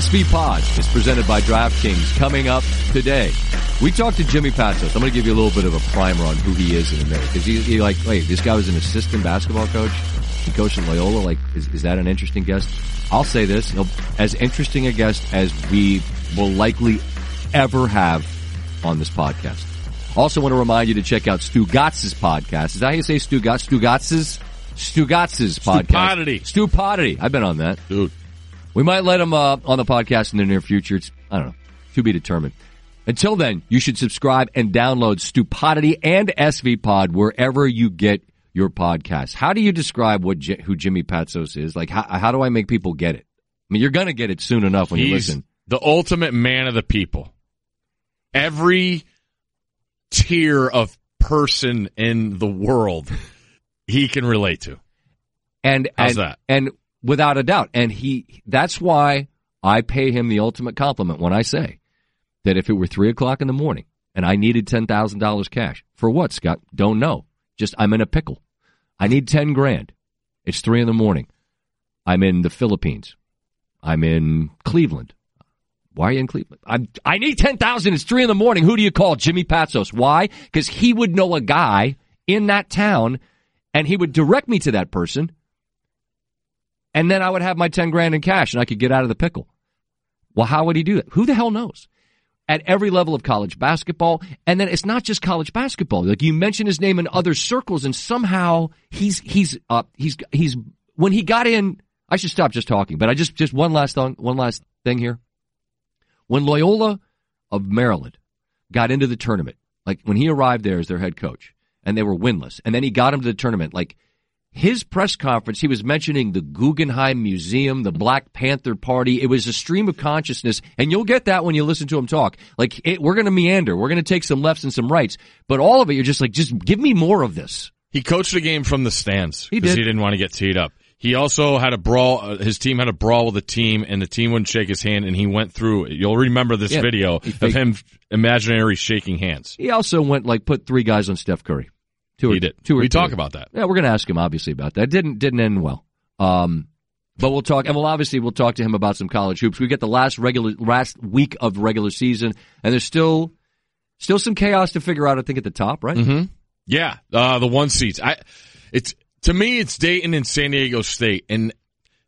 SV Pod is presented by DraftKings. Coming up today, we talked to Jimmy Patsos. I'm going to give you a little bit of a primer on who he is in a minute. Because you, you're like, wait, this guy was an assistant basketball coach? He coached in Loyola? Like, is, is that an interesting guest? I'll say this, as interesting a guest as we will likely ever have on this podcast. Also want to remind you to check out Stugotz's podcast. Is that how you say Stugotz? Stugotz's? Stugotz's podcast. Stupodity. Stupodity. I've been on that. Dude. We might let him uh, on the podcast in the near future. It's, I don't know, to be determined. Until then, you should subscribe and download Stupodity and SV Pod wherever you get your podcasts. How do you describe what who Jimmy Patsos is? Like, how, how do I make people get it? I mean, you're going to get it soon enough when you listen. the ultimate man of the people. Every tier of person in the world he can relate to. And How's and, that? and without a doubt, and he that's why I pay him the ultimate compliment when I say that if it were three o'clock in the morning and I needed ten thousand dollars cash for what, Scott? Don't know. Just I'm in a pickle. I need ten grand. It's three in the morning. I'm in the Philippines. I'm in Cleveland. Why are you in Cleveland? I'm, I need 10,000. It's three in the morning. Who do you call? Jimmy Patsos. Why? Because he would know a guy in that town and he would direct me to that person. And then I would have my 10 grand in cash and I could get out of the pickle. Well, how would he do that? Who the hell knows? At every level of college basketball. And then it's not just college basketball. Like you mention his name in other circles and somehow he's, he's, uh, he's, he's, when he got in, I should stop just talking, but I just, just one last thing, one last thing here. When Loyola of Maryland got into the tournament, like when he arrived there as their head coach, and they were winless, and then he got him to the tournament, like his press conference, he was mentioning the Guggenheim Museum, the Black Panther Party. It was a stream of consciousness, and you'll get that when you listen to him talk. Like it, we're going to meander, we're going to take some lefts and some rights, but all of it, you're just like, just give me more of this. He coached the game from the stands He because did. he didn't want to get teed up. He also had a brawl. Uh, his team had a brawl with the team, and the team wouldn't shake his hand, and he went through. You'll remember this Yeah, video he of him imaginary shaking hands. He also went like put three guys on Steph Curry. Two or, He did. Two or we talk about that. Yeah, we're going to ask him obviously about that. Didn't didn't end well. Um, but we'll talk, and we'll obviously we'll talk to him about some college hoops. We get the last regular last week of regular season, and there's still still some chaos to figure out. I think at the top, right? Mm-hmm. Yeah, uh, the one seats. I, it's to me, it's Dayton and San Diego State, and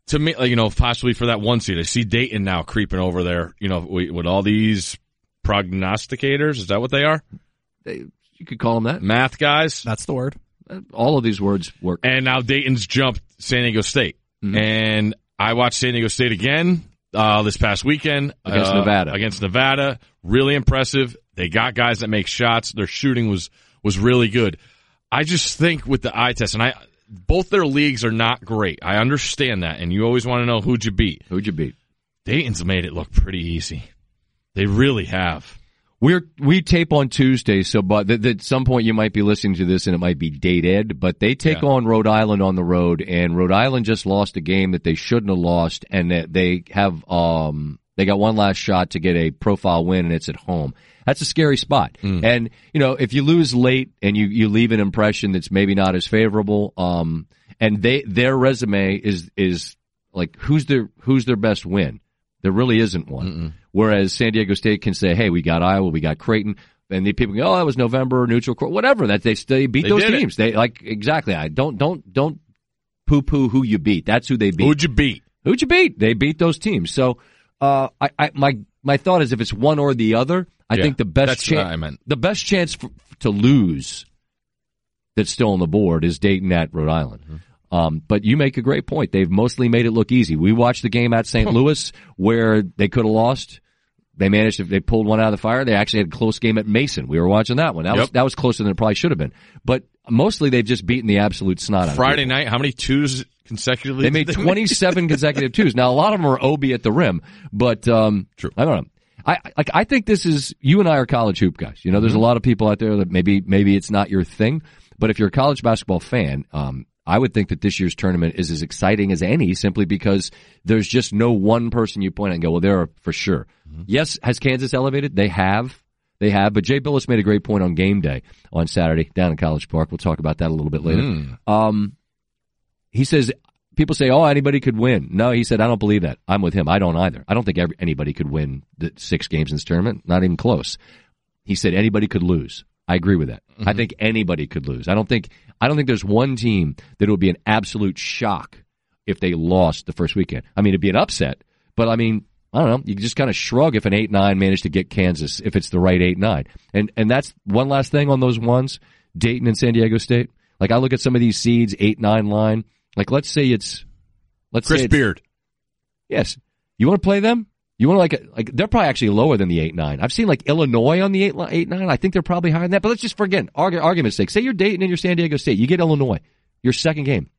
to me, you know, possibly for that one seat, I see Dayton now creeping over there. You know, with all these prognosticators. Is that what they are? They- you could call them that. Math guys. That's the word. All of these words work. And now Dayton's jumped San Diego State, Mhm. and I watched San Diego State again uh, this past weekend Against uh, Nevada. Against Nevada, really impressive. They got guys that make shots. Their shooting was was really good. I just think with the eye test, and I both their leagues are not great. I understand that, and you always want to know who'd you beat. Who'd you beat? Dayton's made it look pretty easy. They really have. We're we tape on Tuesday, so but th- th- at some point you might be listening to this and it might be dated. But they take Yeah. on Rhode Island on the road, and Rhode Island just lost a game that they shouldn't have lost, and that they have um they got one last shot to get a profile win, and it's at home. That's a scary spot. And you know if you lose late and you you leave an impression that's maybe not as favorable, um, and they their resume is is like who's their who's their best win? There really isn't one. Whereas San Diego State can say, "Hey, we got Iowa, we got Creighton," and the people go, "Oh, that was November neutral court, whatever." That they they beat They those did it. teams. They like exactly. I don't don't don't poo poo who you beat. That's who they beat. Who'd you beat? Who'd you beat? They beat those teams. So, uh, I, I my my thought is if it's one or the other, I Yeah, think the best chance the best chance for, to lose that's still on the board is Dayton at Rhode Island. Mm-hmm. Um, but you make a great point. They've mostly made it look easy. We watched the game at St. Louis where they could have lost. They managed to, they pulled one out of the fire. They actually had a close game at Mason. We were watching that one. That was, that was closer than it probably should have been. But mostly they've just beaten the absolute snot out of Friday night, how many twos consecutively? They made did 27 consecutive twos. Now a lot of them are Obi at the rim, but um, True. I don't know. I like. I think this is you and I are college hoop guys. You know, there's a lot of people out there that maybe maybe it's not your thing, but if you're a college basketball fan, um, I would think that this year's tournament is as exciting as any, simply because there's just no one person you point at and go, well, there are for sure. Yes, has Kansas elevated? They have. They have, but Jay Bilas made a great point on game day on Saturday down in College Park. We'll talk about that a little bit later. Um, he says people say, "Oh, anybody could win." No, he said, "I don't believe that." I'm with him. I don't either. I don't think every, anybody could win the six games in this tournament. Not even close. He said anybody could lose. I agree with that. Mm-hmm. I think anybody could lose. I don't think I don't think there's one team that would be an absolute shock if they lost the first weekend. I mean, it'd be an upset, but I mean, I don't know. You just kind of shrug if an eight nine managed to get Kansas if it's the right eight nine. And and that's one last thing on those ones, Dayton and San Diego State. Like I look at some of these seeds, eight nine line. Like let's say it's let's Chris say Beard. Yes, you want to play them? You want to like like they're probably actually lower than the eight nine. I've seen like Illinois on the eight eight nine. I think they're probably higher than that. But let's just forget argue, argument's sake. Say you're Dayton and you're San Diego State. You get Illinois, your second game.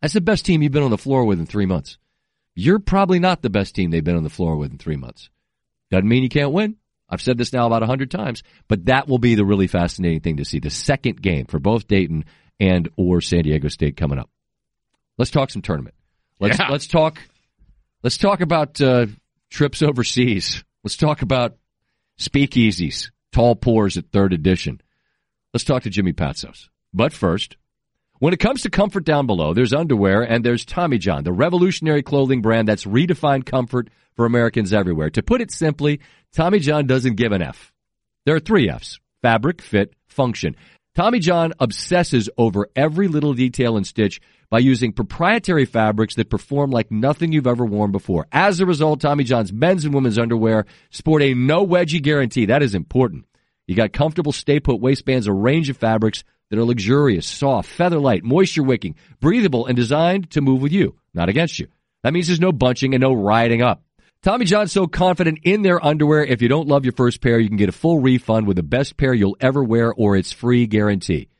That's the best team you've been on the floor with in three months. You're probably not the best team they've been on the floor with in three months. Doesn't mean you can't win. I've said this now about a hundred times, but that will be the really fascinating thing to see. The second game for both Dayton and or San Diego State coming up. Let's talk some tournament. Let's yeah. let's talk let's talk about uh, trips overseas. Let's talk about speakeasies, tall pours at third edition. Let's talk to Jimmy Patsos. But first, when it comes to comfort down below, there's underwear and there's Tommy John, the revolutionary clothing brand that's redefined comfort for Americans everywhere. To put it simply, Tommy John doesn't give an F. There are three F's. Fabric, fit, function. Tommy John obsesses over every little detail and stitch by using proprietary fabrics that perform like nothing you've ever worn before. As a result, Tommy John's men's and women's underwear sport a no wedgie guarantee. That is important. You got comfortable stay put waistbands, a range of fabrics that are luxurious, soft, feather light, moisture wicking, breathable, and designed to move with you, not against you. That means there's no bunching and no riding up. Tommy John's so confident in their underwear, if you don't love your first pair, you can get a full refund with the best pair you'll ever wear or its free guarantee.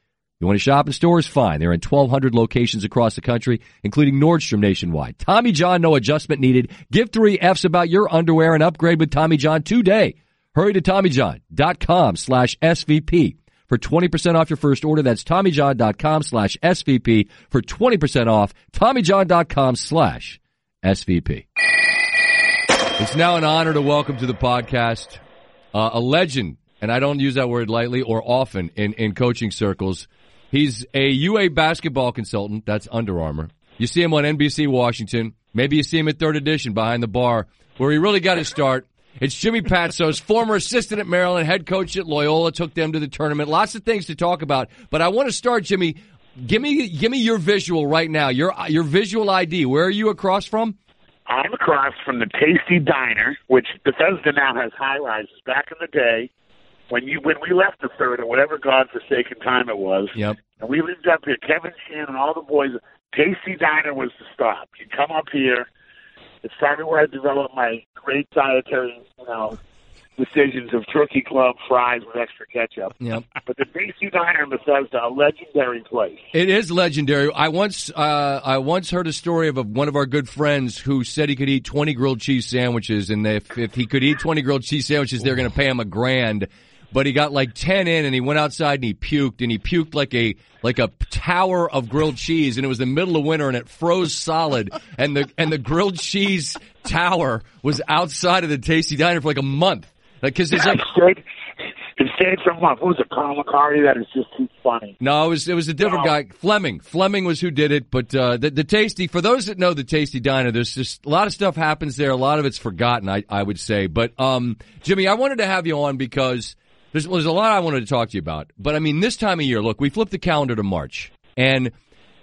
You want to shop in stores? Fine. They're in 1,200 locations across the country, including Nordstrom nationwide. Tommy John, no adjustment needed. Give three F's about your underwear and upgrade with Tommy John today. Hurry to TommyJohn.com slash SVP for 20% off your first order. That's TommyJohn.com slash SVP for 20% off. TommyJohn.com slash SVP. It's now an honor to welcome to the podcast uh, a legend, and I don't use that word lightly or often in, in coaching circles. He's a UA basketball consultant. That's Under Armour. You see him on NBC Washington. Maybe you see him at Third Edition behind the bar, where he really got his start. It's Jimmy Patsos, former assistant at Maryland, head coach at Loyola, took them to the tournament. Lots of things to talk about, but I want to start, Jimmy. Give me, give me your visual right now. Your your visual ID. Where are you across from? I'm across from the Tasty Diner, which Bethesda now has high rises. Back in the day, when you when we left the third or whatever godforsaken time it was, yep. and we lived up here, Kevin Sheehan and all the boys. Tasty Diner was the stop. You come up here it's probably where I developed my great dietary, you know, decisions of turkey club fries with extra ketchup. Yep. But the Tasty Diner in Bethesda, a legendary place. It is legendary. I once uh, I once heard a story of a, one of our good friends who said he could eat 20 grilled cheese sandwiches, and if, if he could eat 20 grilled cheese sandwiches, they're going to pay him a grand but he got like 10 in and he went outside and he puked and he puked like a like a tower of grilled cheese and it was the middle of winter and it froze solid and the and the grilled cheese tower was outside of the tasty diner for like a month because it's like it stayed for a month. What was it, Carl McCarty? That is just too funny. No, it was it was a different guy. Fleming. Fleming was who did it. But uh, the the tasty for those that know the Tasty Diner, there's just a lot of stuff happens there. A lot of it's forgotten, I I would say. But um, Jimmy, I wanted to have you on because there's, there's a lot I wanted to talk to you about. But I mean, this time of year, look, we flipped the calendar to March, and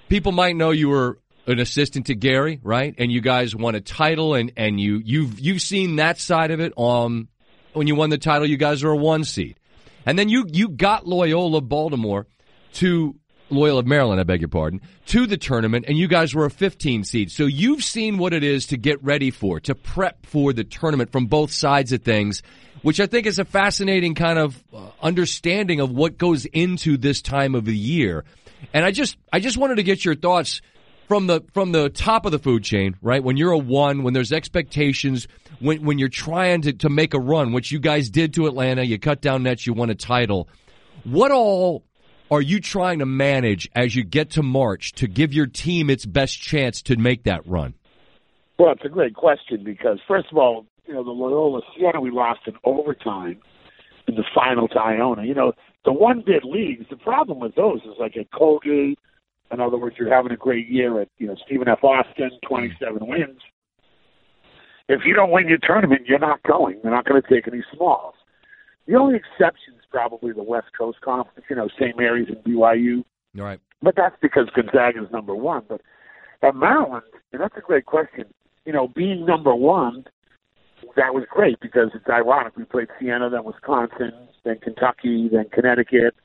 people might know you were an assistant to Gary, right? And you guys won a title, and and you you've you've seen that side of it. Um, when you won the title, you guys are a one seed, and then you you got Loyola Baltimore to Loyola Maryland, I beg your pardon, to the tournament, and you guys were a 15 seed. So you've seen what it is to get ready for, to prep for the tournament from both sides of things which I think is a fascinating kind of uh, understanding of what goes into this time of the year. And I just I just wanted to get your thoughts from the from the top of the food chain, right? When you're a one, when there's expectations, when when you're trying to, to make a run, which you guys did to Atlanta, you cut down nets, you won a title. What all are you trying to manage as you get to March to give your team its best chance to make that run? Well, it's a great question because first of all, you know, the Loyola Siena we lost in overtime in the final to Iona. You know, the one bid leagues, the problem with those is like at Colgate, In other words, you're having a great year at you know Stephen F. Austin, 27 wins. If you don't win your tournament, you're not going. They're not going to take any smalls. The only exception is probably the West Coast Conference, you know, St. Mary's and BYU. Right. But that's because Gonzaga's number one. But at Maryland, and that's a great question. You know, being number one, that was great because it's ironic. We played Siena, then Wisconsin, then Kentucky, then Connecticut,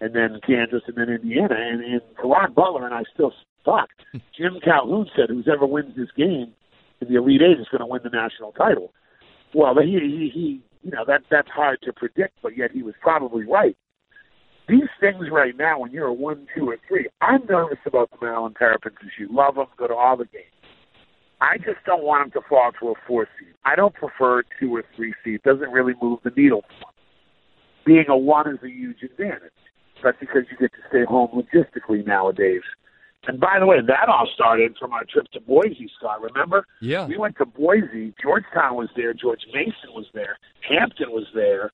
and then Kansas, and then Indiana. And, and Caron Butler and I still talk. Jim Calhoun said, "Who's ever wins this game in the Elite Eight is going to win the national title." Well, he, he, he, you know, that that's hard to predict, but yet he was probably right. These things right now, when you're a one, two, or three, I'm nervous about the Maryland Terrapins. You love them, go to all the games. I just don't want them to fall to a four seed. I don't prefer two or three seed. It doesn't really move the needle. Being a one is a huge advantage. That's because you get to stay home logistically nowadays. And by the way, that all started from our trip to Boise, Scott. Remember? Yeah. We went to Boise. Georgetown was there. George Mason was there. Hampton was there.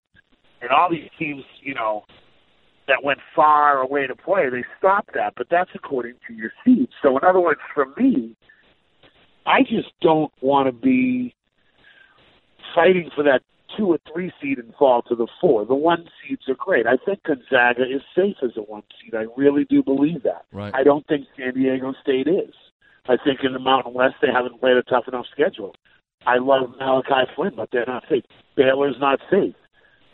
And all these teams, you know, that went far away to play, they stopped that. But that's according to your seeds. So, in other words, for me, I just don't want to be fighting for that two or three seed and fall to the four. The one seeds are great. I think Gonzaga is safe as a one seed. I really do believe that. Right. I don't think San Diego State is. I think in the Mountain West they haven't played a tough enough schedule. I love Malachi Flynn, but they're not safe. Baylor's not safe.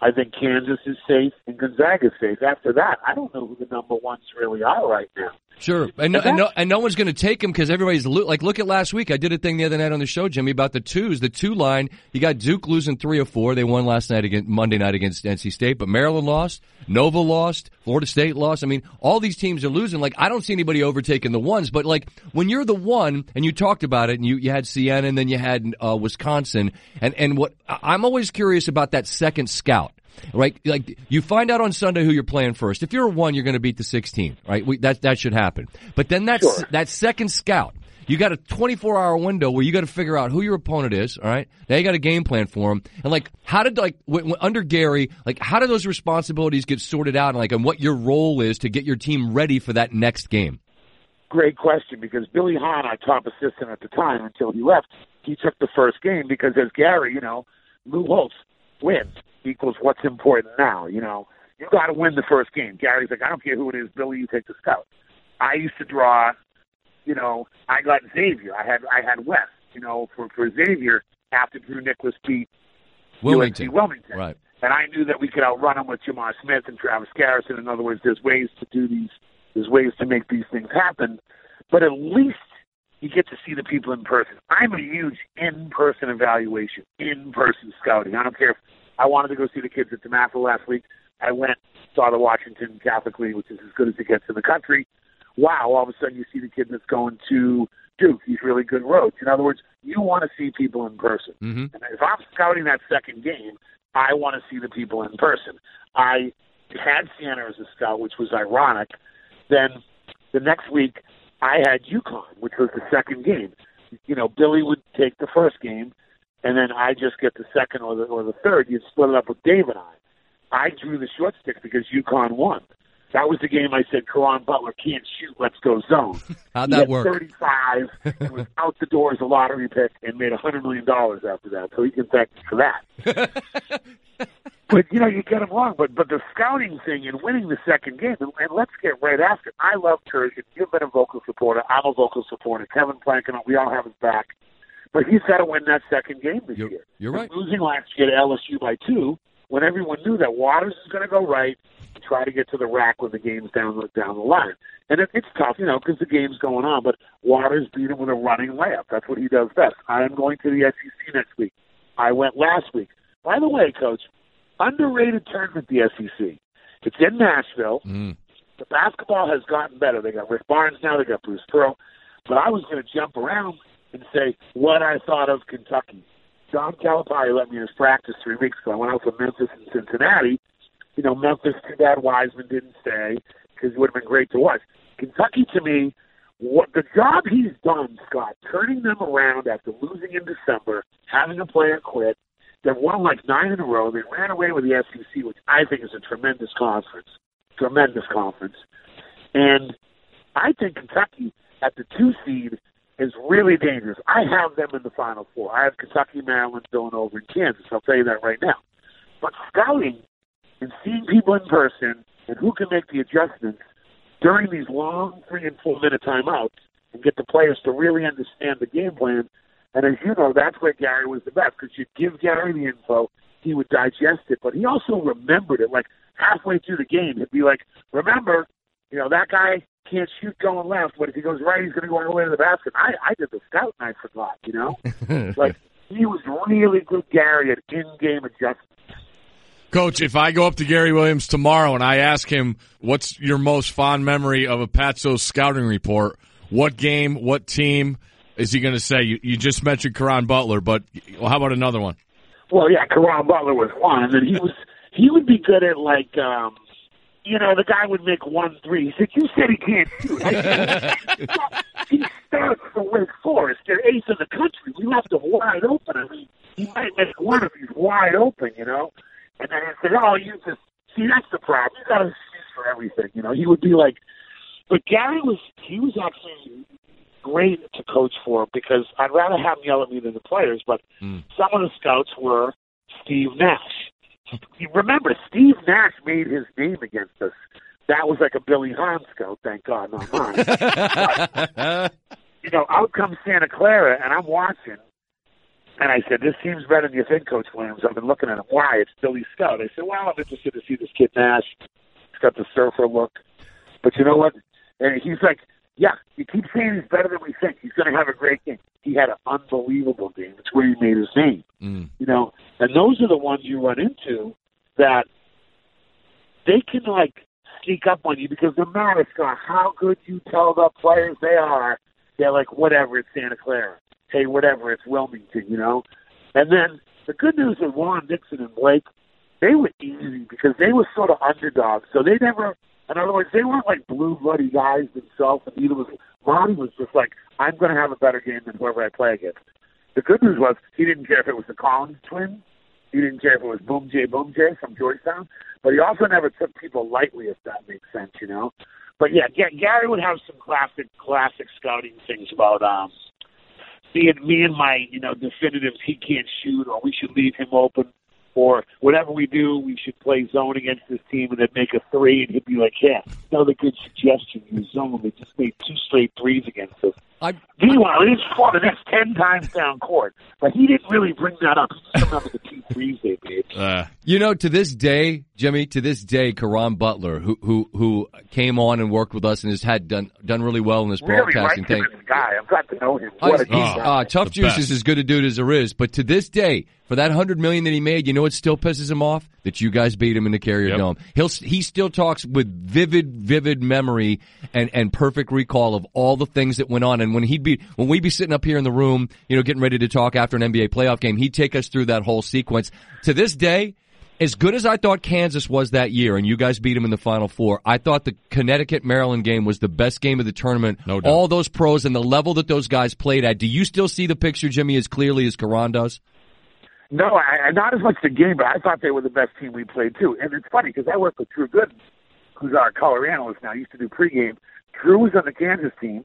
I think Kansas is safe and Gonzaga's safe. After that, I don't know who the number ones really are right now. Sure, and no, and no, and no one's going to take him because everybody's lo- like, look at last week. I did a thing the other night on the show, Jimmy, about the twos, the two line. You got Duke losing three or four. They won last night against Monday night against NC State, but Maryland lost, Nova lost, Florida State lost. I mean, all these teams are losing. Like, I don't see anybody overtaking the ones, but like when you're the one, and you talked about it, and you you had Siena, and then you had uh, Wisconsin, and and what I'm always curious about that second scout right? Like you find out on Sunday who you're playing first. If you're a one, you're going to beat the 16, right? We, that that should happen. But then that's Sure. that second scout. You got a 24 hour window where you got to figure out who your opponent is. All right. Now you got a game plan for him. And like, how did like w- w- under Gary, like how do those responsibilities get sorted out? And like, and what your role is to get your team ready for that next game? Great question because Billy Hahn, our top assistant at the time until he left, he took the first game because as Gary, you know, Lou Holtz wins equals what's important now. You know, you got to win the first game. Gary's like, I don't care who it is, Billy, you take the scout. I used to draw, you know, I got Xavier. I had I had West. You know, for for Xavier after Drew Nicholas beat Wilmington. UNC Wilmington. Right. And I knew that we could outrun them with Jamar Smith and Travis Garrison. In other words, there's ways to do these, there's ways to make these things happen. But at least you get to see the people in person. I'm a huge in-person evaluation, in-person scouting. I don't care if I wanted to go see the kids at DeMatha last week. I went, saw the Washington Catholic League, which is as good as it gets in the country. Wow, all of a sudden you see the kid that's going to Duke. He's really good roads. In other words, you want to see people in person. Mm-hmm. And if I'm scouting that second game, I want to see the people in person. I had Siena as a scout, which was ironic. Then the next week, I had UConn, which was the second game. You know, Billy would take the first game, and then I just get the second or the or the third. You'd split it up with Dave and I. I drew the short stick because UConn won. That was the game I said, Caron Butler can't shoot, let's go zone. How'd that work? 35, and was out the door as a lottery pick, and made a $100 million after that. So he can thank me for that. but, you know, you get him wrong. But but the scouting thing and winning the second game, and, and let's get right after it. I love Turgeon. You've been a vocal supporter. I'm a vocal supporter. Kevin Plankin, we all have his back. But he's got to win that second game this You're- year. you're right. Losing last year to LSU by two, when everyone knew that Waters is going to go right, and try to get to the rack when the game's down the down the line. And it, it's tough, you know, because the game's going on. But Waters beat him with a running layup. That's what he does best. I am going to the SEC next week. I went last week. By the way, Coach, underrated tournament the SEC. It's in Nashville. Mm. The basketball has gotten better. They got Rick Barnes now. They got Bruce Pearl. But I was going to jump around and say what I thought of Kentucky. John Calipari let me in his practice three weeks ago. I went out to Memphis and Cincinnati. You know, Memphis, too bad Wiseman didn't stay because it would have been great to watch. Kentucky, to me, what the job he's done, Scott, turning them around after losing in December, having a player quit. They've won like nine in a row. They ran away with the SEC, which I think is a tremendous conference, tremendous conference. And I think Kentucky at the two seed is really dangerous. I have them in the Final Four. I have Kentucky, Maryland, Villanova, and Kansas. I'll tell you that right now. But scouting and seeing people in person and who can make the adjustments during these long three and four minute timeouts and get the players to really understand the game plan. And as you know, that's where Gary was the best because you'd give Gary the info, he would digest it, but he also remembered it. Like halfway through the game, he'd be like, "Remember, you know that guy can't shoot going left, but if he goes right, he's going to go all the way to the basket." I I did the scout I forgot, you know, like he was really good, Gary, at in-game adjustments. Coach, if I go up to Gary Williams tomorrow and I ask him what's your most fond memory of a Patso scouting report, what game, what team is he going to say? You, you just mentioned Caron Butler, but well, how about another one? Well, yeah, Caron Butler was one, and he was he would be good at like um you know, the guy would make one three. He said, "You said he can't shoot." he starts for Wake Forest. They're eighth in the country. We left him wide open. I mean, he might make one if he's wide open, you know. And then he said, "Oh, you just see that's the problem. You got to shoot for everything." You know, he would be like, but Gary was he was actually great to coach for because I'd rather have him yell at me than the players. But Mm. some of the scouts were Steve Nash. You remember, Steve Nash made his name against us. That was like a Billy Hahn scout, thank God, not mine. you know, out comes Santa Clara, and I'm watching, and I said, "This seems better than you think, Coach Williams." I've been looking at him. Why? It's Billy Scout. I said, "Well, I'm interested to see this kid Nash. He's got the surfer look, but you know what?" And he's like, "Yeah, you keep saying he's better than we think. He's going to have a great game. He had an unbelievable game. It's where he made his name." Mm. You know, and those are the ones you run into that they can like sneak up on you because no matter how good you tell the players they are, they're like whatever it's Santa Clara, hey whatever it's Wilmington, you know. And then the good news with Juan Dixon and Blake, they were easy because they were sort of underdogs, so they never. In other words, they weren't like blue bloody guys themselves, and neither was Monty. Was just like I'm going to have a better game than whoever I play against. The good news was he didn't care if it was the Collins twins. He didn't care if it was Boom J Boom J from Georgetown. But he also never took people lightly, if that makes sense, you know. But yeah, Ga- Gary would have some classic, classic scouting things about um, me me and my, you know, definitives. He can't shoot, or we should leave him open, or whatever we do, we should play zone against this team and then make a three. And he'd be like, "Yeah, another good suggestion. You zone. They just made two straight threes against us." I, Meanwhile, he just fought the next ten times down court, but he didn't really bring that up. He just remembered the two threes they made. Uh, You know, to this day, Jimmy, to this day, Caron Butler, who who who came on and worked with us and has had done done really well in this Really broadcasting liked him thing. as guy. I've got to know him. Uh, What a he's, guy. uh, tough The juice best. is as good a dude as there is, but to this day, for that hundred million that he made, you know what still pisses him off? That you guys beat him in the Carrier Yep. Dome. He'll he still talks with vivid, vivid memory and and perfect recall of all the things that went on. And when he'd be when we'd be sitting up here in the room, you know, getting ready to talk after an NBA playoff game, he'd take us through that whole sequence. To this day. As good as I thought Kansas was that year, and you guys beat them in the Final Four, I thought the Connecticut Maryland game was the best game of the tournament. No doubt. All those pros and the level that those guys played at. Do you still see the picture, Jimmy, as clearly as Caron does? No, I, I- not as much the game, but I thought they were the best team we played too. And it's funny because I work with Drew Gooden, who's our color analyst now. Used to do pregame. Drew was on the Kansas team.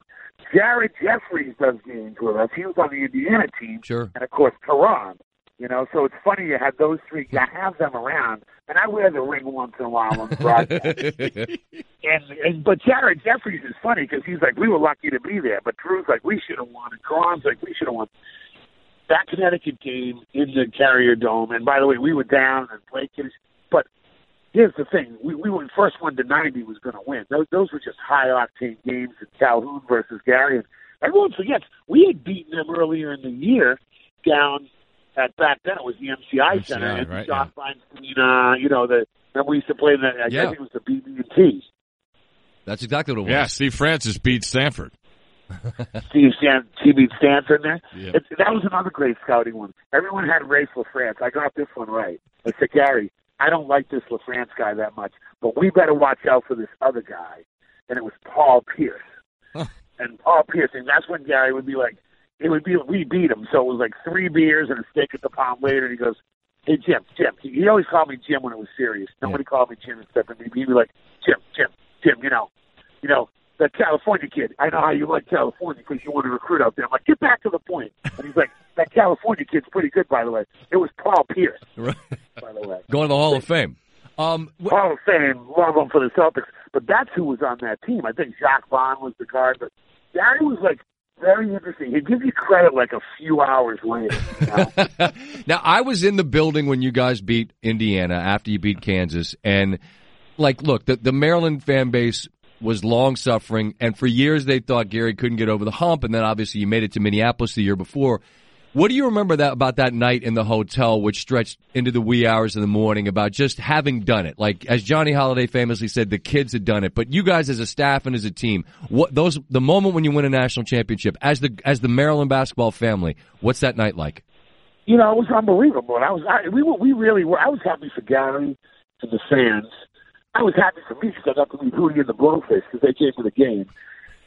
Jared Jeffries does games with us. He was on the Indiana team, Sure. and of course Caron. You know, so it's funny you had those three. You have them around, and I wear the ring once in a while on the broadcast. And, and but Jared Jeffries is funny because he's like, we were lucky to be there, but Drew's like, we should have won, and Caron's like, we should have won. That Connecticut game in the Carrier Dome, and by the way, we were down and Blake hit but here's the thing: we we were first one to ninety was going to win. Those those were just high octane games. And Calhoun versus Gary, and everyone forgets we had beaten them earlier in the year down at back then it was the MCI, Center and right, John Feinstein. Uh, you know the remember we used to play in the I Yeah. think it was the BB and T. That's exactly what it was. yeah, Steve Francis beat Stanford. Steve Stan, TB Stanford there. Yeah. It's, that was another great scouting one. Everyone had Raef LaFrentz. I got this one right. I said, Gary, I don't like this LaFrentz guy that much, but we better watch out for this other guy. And it was Paul Pierce. and Paul Pierce, and that's when Gary would be like, it would be, we beat him. So it was like three beers and a steak at the pound later. And he goes, hey, Jim, Jim. He, he always called me Jim when it was serious. Nobody called me Jim except for me. He'd be like, Jim, Jim, Jim, you know, you know, that California kid. I know how you like California because you want to recruit out there. I'm like, get back to the point. And he's like, that California kid's pretty good, by the way. It was Paul Pierce, Right. by the way. Going to the Hall of Fame. Um, wh- Hall of Fame, love him for the Celtics. But that's who was on that team. I think Jacques Vaughn was the guard, but Gary was like very interesting. He'd give you credit like a few hours later. You know? now I was in the building when you guys beat Indiana after you beat Kansas, and like, look, the the Maryland fan base was long suffering, and for years they thought Gary couldn't get over the hump, and then obviously you made it to Minneapolis the year before. What do you remember that about that night in the hotel, which stretched into the wee hours of the morning, about just having done it? Like as Johnny Holliday famously said, the kids had done it, but you guys as a staff and as a team, what those the moment when you win a national championship as the as the Maryland basketball family, what's that night like? you know, it was unbelievable. And I was, I, we were, we really were. I was happy for Gary and the fans. I was happy for me because I got to meet Hootie and the Blowfish because they came to the game.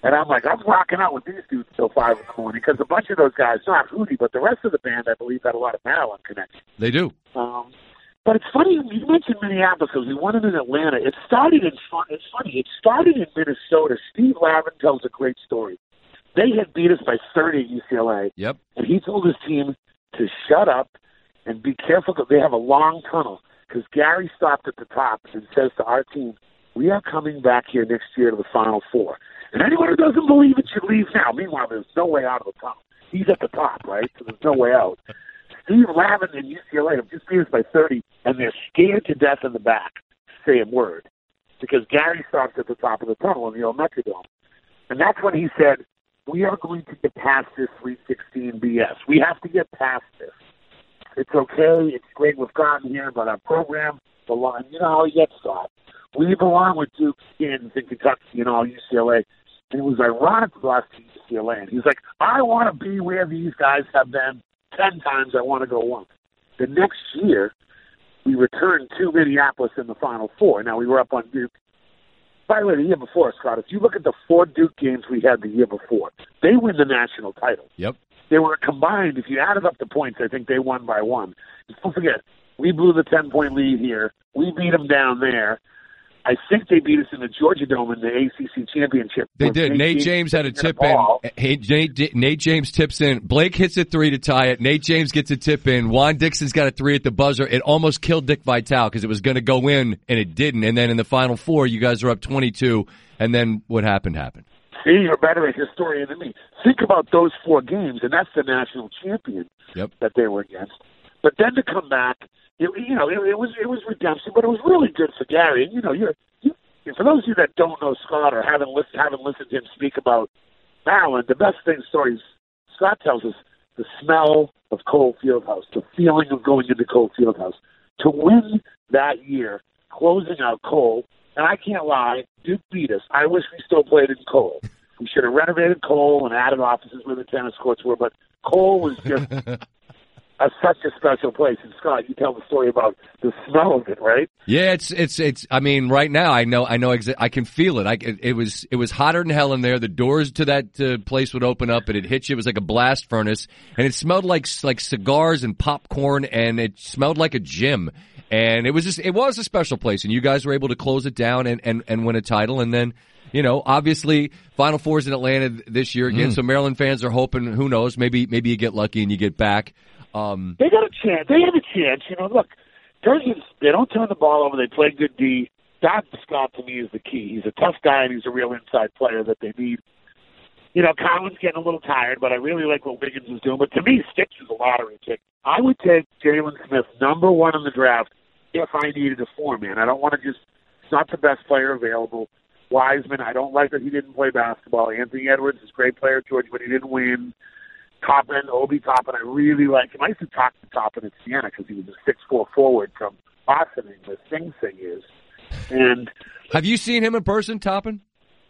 And I'm like, I'm rocking out with these dudes till five in the morning because a bunch of those guys, not Hootie, but the rest of the band, I believe, had a lot of Maryland connection. They do. Um, but it's funny you mentioned Minneapolis because we won it in Atlanta. It started in fun. It's funny. It started in Minnesota. Steve Lavin tells a great story. They had beat us by 30 at UCLA, Yep. and he told his team to shut up and be careful because they have a long tunnel. Because Gary stopped at the top and says to our team, "We are coming back here next year to the Final Four. And anyone who doesn't believe it should leave now. Meanwhile, there's no way out of the tunnel. He's at the top, right? So there's no way out. Steve Lavin and UCLA have just beat us by 30, and they're scared to death in the back a word because Gary stops at the top of the tunnel in the old Metrodome. And that's when he said, we are going to get past this 316 BS. We have to get past this. It's okay. It's great we've gotten here, but our program belongs. You know how he gets thought. We belong with Duke, Kansas, and Kentucky, and all UCLA. And it was ironic for us to UCLA. And he's like, I want to be where these guys have been ten times. I want to go once. The next year, we returned to Minneapolis in the Final Four. Now we were up on Duke. By the way, the year before, Scott, if you look at the four Duke games we had the year before, they win the national title. Yep. They were combined. If you added up the points, I think they won by one. Don't forget, we blew the ten point lead here. We beat them down there. I think they beat us in the Georgia Dome in the ACC championship. They did. Nate James had a tip in. Hey, Nate, Nate James tips in. Blake hits a three to tie it. Nate James gets a tip in. Juan Dixon's got a three at the buzzer. It almost killed Dick Vitale because it was going to go in and it didn't. And then in the final four, you guys are up 22. And then what happened happened. See, you're better a historian than me. Think about those four games, and that's the national champion Yep. that they were against. But then to come back, it, you know, it, it was it was redemption, but it was really good for Gary. And you know, you're you, for those of you that don't know Scott or haven't listened haven't listened to him speak about Maryland, the best thing stories Scott tells us the smell of Cole Fieldhouse, the feeling of going into Cole Fieldhouse. To win that year, closing out Cole, and I can't lie, Duke beat us. I wish we still played in Cole. We should have renovated Cole and added offices where the tennis courts were, but Cole was just a, such a special place. And Scott, you tell the story about the smell of it, right? Yeah, it's it's it's. I mean, right now I know I know exa- I can feel it. I it, it was it was hotter than hell in there. The doors to that uh, place would open up and it hit you. It was like a blast furnace, and it smelled like like cigars and popcorn, and it smelled like a gym. And it was just it was a special place, and you guys were able to close it down and and and win a title, and then. You know, obviously, Final Fours in Atlanta this year again. So Maryland fans are hoping. Who knows? Maybe maybe you get lucky and you get back. Um, They got a chance. They have a chance. You know, look, Durgans, they don't turn the ball over. They play good D. That, Scott, to me, is the key. He's a tough guy, and he's a real inside player that they need. You know, Collins getting a little tired, but I really like what Wiggins is doing. But to me, Sticks is a lottery pick. I would take Jalen Smith number one in the draft if I needed a four man. I don't want to just. It's not the best player available. Wiseman, I don't like that he didn't play basketball. Anthony Edwards is a great player, George, but he didn't win. Toppin, Obi Toppin, I really like him. I used to talk to Toppin at Siena because he was a six four forward from Boston, and the Sing Sing is. And have you seen him in person, Toppin?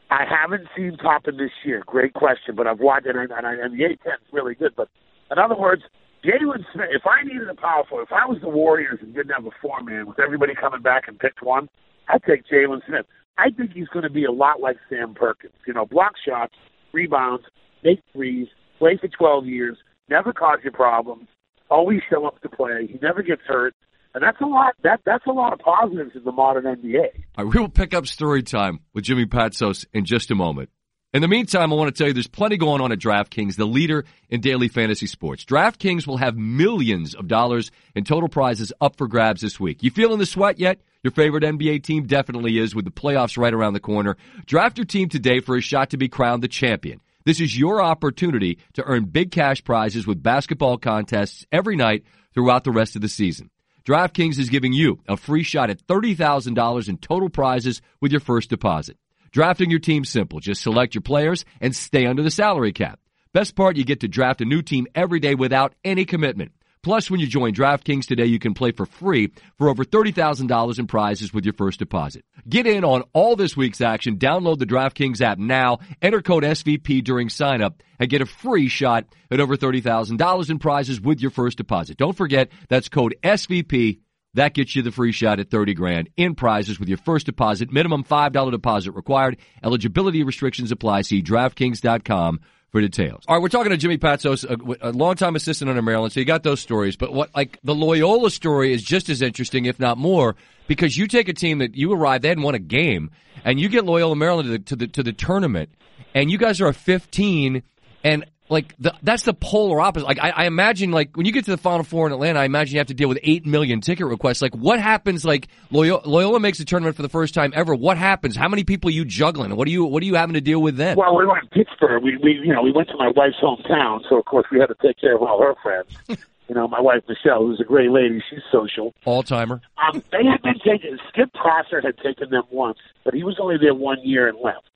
I haven't seen Toppin this year. Great question, but I've watched it, and, and, I, and the A10 is really good. But in other words, Jalen Smith, if I needed a power forward, if I was the Warriors and didn't have a four man with everybody coming back and picked one, I'd take Jalen Smith. I think he's going to be a lot like Sam Perkins. You know, block shots, rebounds, make threes, play for 12 years, never cause you problems, always show up to play. He never gets hurt. and that's a lot. That that's a lot of positives in the modern NBA. All right, we will pick up story time with Jimmy Patsos in just a moment. In the meantime, I want to tell you there's plenty going on at DraftKings, the leader in daily fantasy sports. DraftKings will have millions of dollars in total prizes up for grabs this week. You feeling the sweat yet? Your favorite NBA team definitely is with the playoffs right around the corner. Draft your team today for a shot to be crowned the champion. This is your opportunity to earn big cash prizes with basketball contests every night throughout the rest of the season. DraftKings is giving you a free shot at $30,000 in total prizes with your first deposit. Drafting your team simple. Just select your players and stay under the salary cap. Best part, you get to draft a new team every day without any commitment. Plus, when you join DraftKings today, you can play for free for over $30,000 in prizes with your first deposit. Get in on all this week's action. Download the DraftKings app now, enter code SVP during sign up, and get a free shot at over $30,000 in prizes with your first deposit. Don't forget, that's code SVP. That gets you the free shot at 30 grand in prizes with your first deposit. Minimum $5 deposit required. Eligibility restrictions apply. See DraftKings.com for details. All right, we're talking to Jimmy Patsos, a, a longtime assistant under Maryland. So you got those stories, but what like the Loyola story is just as interesting, if not more, because you take a team that you arrived, they hadn't won a game, and you get Loyola Maryland to the to the, to the tournament, and you guys are a 15, and like the, that's the polar opposite. Like I, I, imagine, like when you get to the Final Four in Atlanta, I imagine you have to deal with eight million ticket requests. Like what happens? Like Loyola, Loyola makes a tournament for the first time ever. What happens? How many people are you juggling? What are you What are you having to deal with then? Well, we were in Pittsburgh. We we you know we went to my wife's hometown, so of course we had to take care of all her friends. you know, my wife Michelle, who's a great lady, she's social. All timer. Um, they had been taken. Skip Prosser had taken them once, but he was only there one year and left.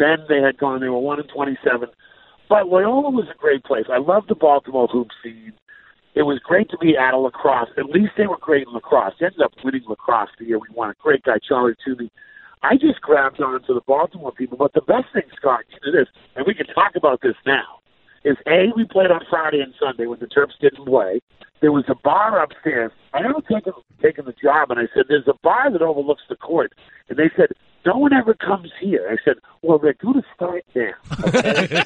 Then they had gone. They were one and twenty-seven. But Loyola was a great place. I love the Baltimore hoop scene. It was great to be at a lacrosse. At least they were great in lacrosse. They ended up winning lacrosse the year we won. A great guy, Charlie Toomey. I just grabbed on to the Baltimore people. But the best thing, Scott, to this, and we can talk about this now, is A, we played on Friday and Sunday when the Terps didn't play. There was a bar upstairs. I up taking, taking the job, and I said, there's a bar that overlooks the court. And they said, no one ever comes here. I said, well, they're going to start now. Okay?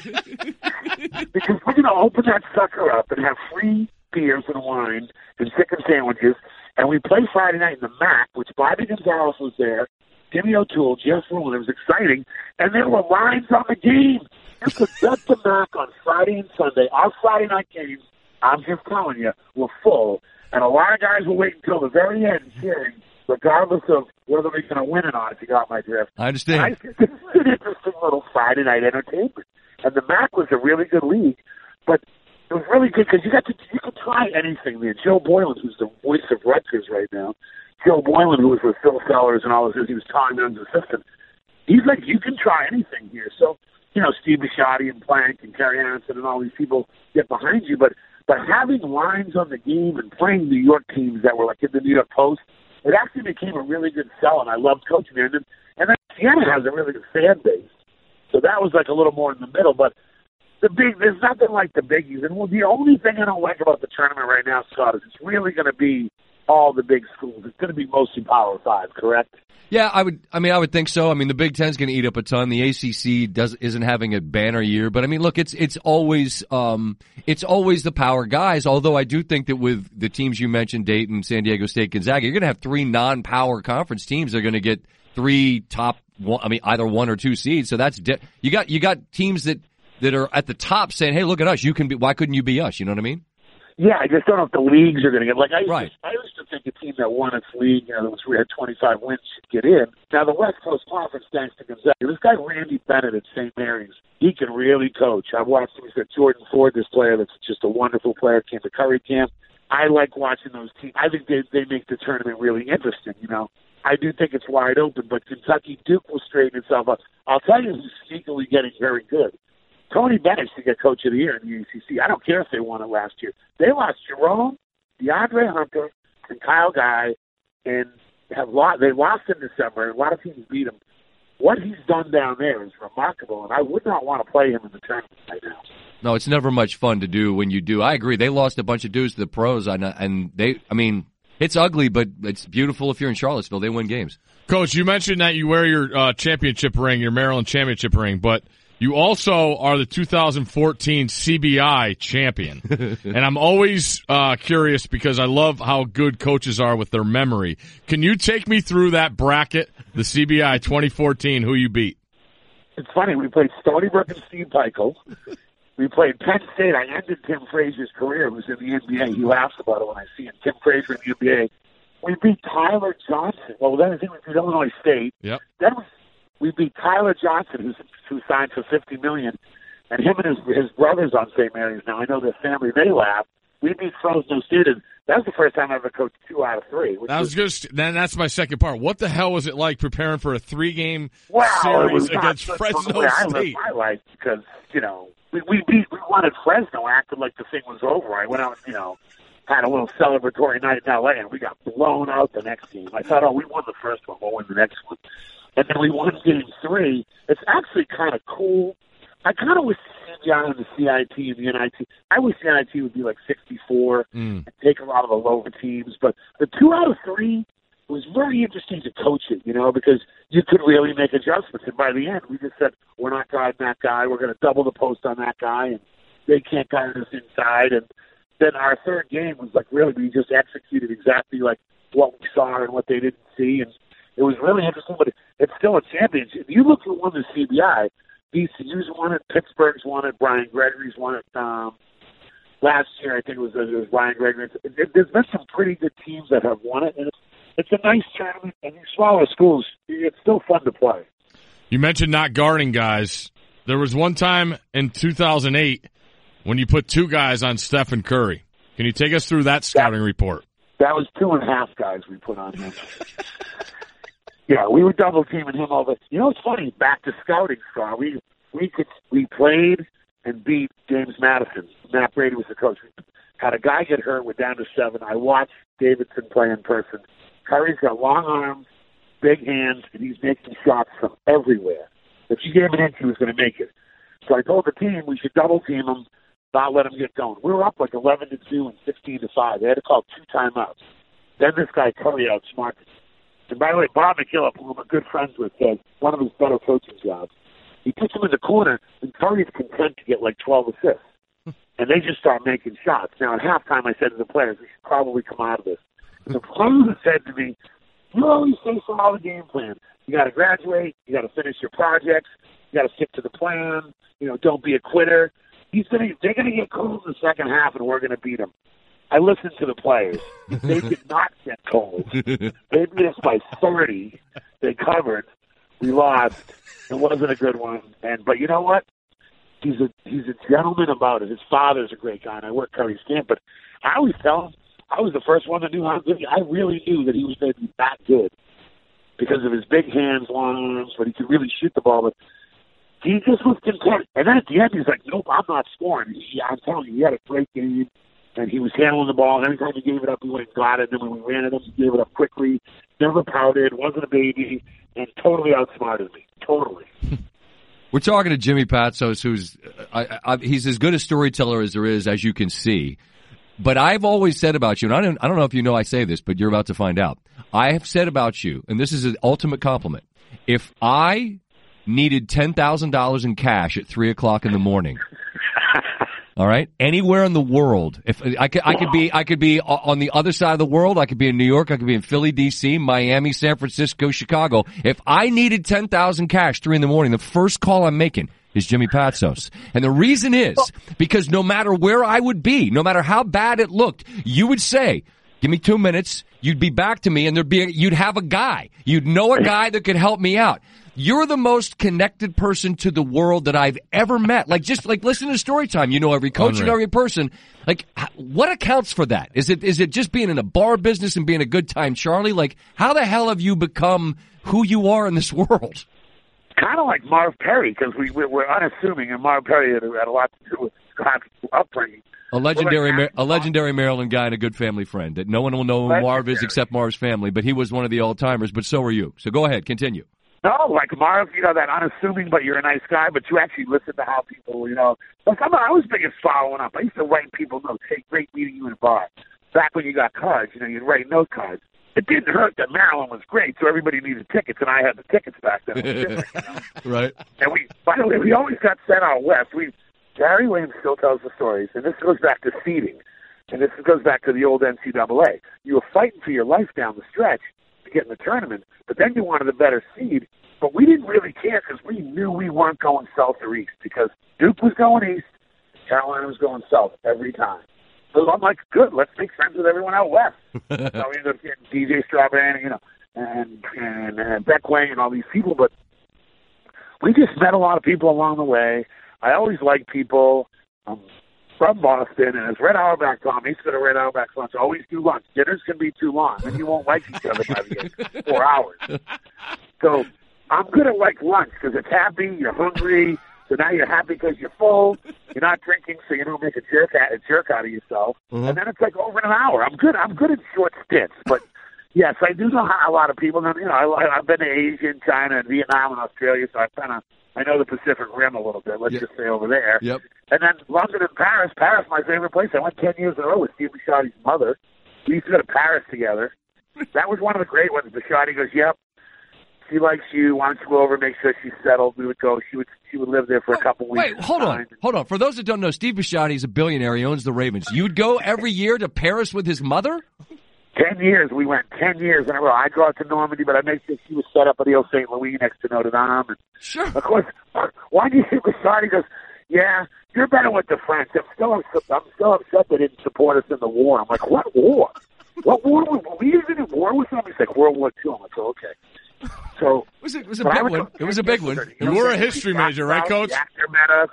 because we're going to open that sucker up and have free beers and wine and chicken sandwiches. And we play Friday night in the MAC, which Bobby Gonzalez was there, Timmy O'Toole, Jeff Ruland. It was exciting. And there were lines on the game. You could bet the MAC on Friday and Sunday. Our Friday night games, I'm just telling you, were full. And a lot of guys were waiting until the very end cheering regardless of whether we're going to win or not, if you got my drift. I understand. I think this is an interesting little Friday night entertainment. And the MAC was a really good league, but it was really good because you got to you could try anything there. Joe Boylan, who's the voice of Rutgers right now, Joe Boylan, who was with Phil Sellers and all this, he was Tom Young's assistant. He's like, you can try anything here. So, you know, Steve Bisciotti and Plank and Terry Aronson and all these people get behind you, but but having lines on the game and playing New York teams that were like in the New York Post it actually became a really good sell, and I loved coaching there. And then, and then Siena has a really good fan base, so that was like a little more in the middle. But the big, there's nothing like the biggies. And well, the only thing I don't like about the tournament right now, Scott, is it's really going to be all the big schools. It's going to be mostly Power Five, correct? Yeah, I would. I mean, I would think so. I mean, the Big Ten's going to eat up a ton. The ACC does isn't having a banner year, but I mean, look, it's it's always um, it's always the power guys. Although I do think that with the teams you mentioned, Dayton, San Diego State, Gonzaga, you're going to have three non-power conference teams. They're going to get three top. One, I mean, either one or two seeds. So that's you got you got teams that that are at the top saying, "Hey, look at us. You can be. Why couldn't you be us?" You know what I mean? Yeah, I just don't know if the leagues are going to get like I used, right. to, I used to think a team that won its league, you know, that was we had 25 wins should get in. Now the West Coast Conference, thanks to Gonzaga, this guy Randy Bennett at St. Mary's, he can really coach. I've watched him. He's got Jordan Ford, this player that's just a wonderful player, came to Curry camp. I like watching those teams. I think they they make the tournament really interesting. You know, I do think it's wide open, but Kentucky Duke will straighten itself up. I'll tell you who's sneakily getting very good. Tony Bennett to get Coach of the Year in the ACC. I don't care if they won it last year. They lost Jerome, DeAndre Hunter, and Kyle Guy, and have lost. They lost in December. And a lot of teams beat him. What he's done down there is remarkable, and I would not want to play him in the tournament right now. No, it's never much fun to do when you do. I agree. They lost a bunch of dudes to the pros, and, and they. I mean, it's ugly, but it's beautiful if you're in Charlottesville. They win games. Coach, you mentioned that you wear your uh, championship ring, your Maryland championship ring, but You also are the 2014 CBI champion. and I'm always uh, curious because I love how good coaches are with their memory. Can you take me through that bracket, the CBI 2014, who you beat? It's funny. We played Stony Brook and Steve Pikiell. We played Penn State. I ended Tim Frazier's career, who's in the NBA. He laughs about it when I see him. Tim Frazier in the NBA. We beat Tyler Johnson. Well, then I think we beat Illinois State. Yep. Then we, we beat Tyler Johnson, who's who signed for fifty million, and him and his his brothers on St. Mary's now. I know their family. They laugh. We beat Fresno State, and that was the first time I ever coached two out of three. That was just then. That's my second part. What the hell was it like preparing for a three-game wow, series against Fresno I State? lived my life because you know we we beat we wanted Fresno, acted like the thing was over. I went out, you know, had a little celebratory night in L.A. and we got blown out the next game. I thought, oh, we won the first one, we'll win the next one, and then we won game three. It's actually kind of cool. I kind of wish the and the CIT and the NIT. I wish the NIT would be like 64 Mm. and take a lot of the lower teams, but the two out of three was very interesting to coach it, you know, because you could really make adjustments. And by the end, we just said, we're not guarding that guy. We're going to double the post on that guy, and they can't guard us inside. And then our third game was like, really, we just executed exactly like what we saw and what they didn't see. And it was really interesting, but it's still a championship. If you look at one of the CBI, VCU's won it, Pittsburgh's won it, Brian Gregory's won it. Um, last year, I think it was, it was Brian Gregory. It, there's been some pretty good teams that have won it, and it's, it's a nice tournament. And these smaller schools, it's still fun to play. You mentioned not guarding guys. There was one time in 2008 when you put two guys on Stephen Curry. Can you take us through that scouting report? That was two and a half guys we put on him. yeah, we were double teaming him over. You know, it's funny. Back to scouting, Scar. We we could we played and beat James Madison. Matt Brady was the coach. Had a guy get hurt. We're down to seven. I watched Davidson play in person. Curry's got long arms, big hands, and he's making shots from everywhere. If you gave an inch, he was going to make it. So I told the team we should double team him, not let him get going. We were up like 11 to 2 and 16 to 5. They had to call two timeouts. Then this guy Curry outsmarted. And by the way, Bob McKillop, who I'm a good friends with, said one of his better coaching jobs. He puts him in the corner, and Curry's content to get like 12 assists. Hmm. and they just start making shots. Now, at halftime, I said to the players, we should probably come out of this. And the players said to me, you always say follow the game plan. You got to graduate. You got to finish your projects. You got to stick to the plan. You know, don't be a quitter. He's gonna. They're gonna get cold in the second half, and we're gonna beat them. I listened to the players. They did not get cold. They us by thirty. They covered. We lost. It wasn't a good one. And but you know what? He's a he's a gentleman about it. His father's a great guy, and I work Curry's camp. But I always tell him I was the first one that knew how good. He, I really knew that he was going to be that good because of his big hands, long arms, but he could really shoot the ball. But he just was content. And then at the end, he's like, "Nope, I'm not scoring." He, I'm telling you, he had a great game, and he was handling the ball. And every time he gave it up, he went and got it. And then when we ran at him, he gave it up quickly. Never pouted. wasn't a baby, and totally outsmarted me. Totally. We're talking to Jimmy Patsos, who's I, I, he's as good a storyteller as there is, as you can see. But I've always said about you, and I don't, I don't know if you know I say this, but you're about to find out. I have said about you, and this is an ultimate compliment. If I needed ten thousand dollars in cash at three o'clock in the morning, all right, anywhere in the world, if I could, I could be, I could be on the other side of the world. I could be in New York. I could be in Philly, D.C., Miami, San Francisco, Chicago. If I needed ten thousand cash three in the morning, the first call I'm making is Jimmy Patsos. And the reason is because no matter where I would be, no matter how bad it looked, you would say, give me two minutes. You'd be back to me and there'd be, a, you'd have a guy. You'd know a guy that could help me out. You're the most connected person to the world that I've ever met. Like just like listen to story time. You know every coach and every person. Like what accounts for that? Is it is it just being in a bar business and being a good time Charlie? Like how the hell have you become who you are in this world? kind of like Marv Perry because we, we we're unassuming, and Marv Perry had, had a lot to do with Scott's upbringing. A legendary, Well, like, Mar- a legendary Maryland guy and a good family friend that no one will know who Marv is except Marv's family, but he was one of the old timers. But so are you. So go ahead, continue. No, like Marv, you know that unassuming, but you're a nice guy. But you actually listen to how people, you know. Like I'm, I was big at following up. I used to write people notes. Hey, great meeting you in a bar. Back when you got cards, you know, you'd write note cards. it didn't hurt that Maryland was great, so everybody needed tickets, and I had the tickets back then. It was different, you know? right. And we, by the way, we always got sent out west. We, Gary Williams still tells the stories, and this goes back to seeding, and this goes back to the old NCAA. You were fighting for your life down the stretch get in the tournament, but then you wanted a better seed. But we didn't really care because we knew we weren't going south or east because Duke was going east, Carolina was going south every time. So I'm like, good, let's make friends with everyone out west. so we ended up getting DJ Strawberry, you know, and and, and Beckway and all these people, but we just met a lot of people along the way. I always like people. Um, from Boston, and as Red Auerbach told me, he's going to Red Auerbach's lunch. Always do lunch. Dinners can be too long, and you won't like each other by the end. Four hours. So I'm good at like lunch because it's happy. You're hungry, so now you're happy because you're full. You're not drinking, so you don't make a jerk out, a jerk out of yourself. Mhm. And then it's like over an hour. I'm good. I'm good at short stints, but. Yes, I do know how a lot of people. You know, I, I've been to Asia, and China, and Vietnam, and Australia, so I kind of I know the Pacific Rim a little bit. Let's Yeah. just say over there. Yep. And then London and Paris. Paris, my favorite place. I went 10 years in a row with Steve Bisciotti's mother. We used to go to Paris together. That was one of the great ones. Bishotti goes, yep, she likes you. Why don't you go over and make sure she's settled? We would go. She would she would live there for a couple weeks. Wait, hold on, hold on. For those that don't know, Steve Bisciotti is a billionaire. He owns the Ravens. You'd go every year to Paris with his mother? Ten years. We went ten years in a row. I go out to Normandy, but I make sure she was set up at the old St. Louis next to Notre Dame. And Sure. of course, why do you think Bisciotti goes? Yeah, you're better with the French. I'm still upset, I'm still upset they didn't support us in the war. I'm like, what war? What war? Were we even in war with them? He's like World War Two. I'm like, oh, okay. So It was a, it was a big one. It was a big one. You were a history major, right, Coach? The actor met us.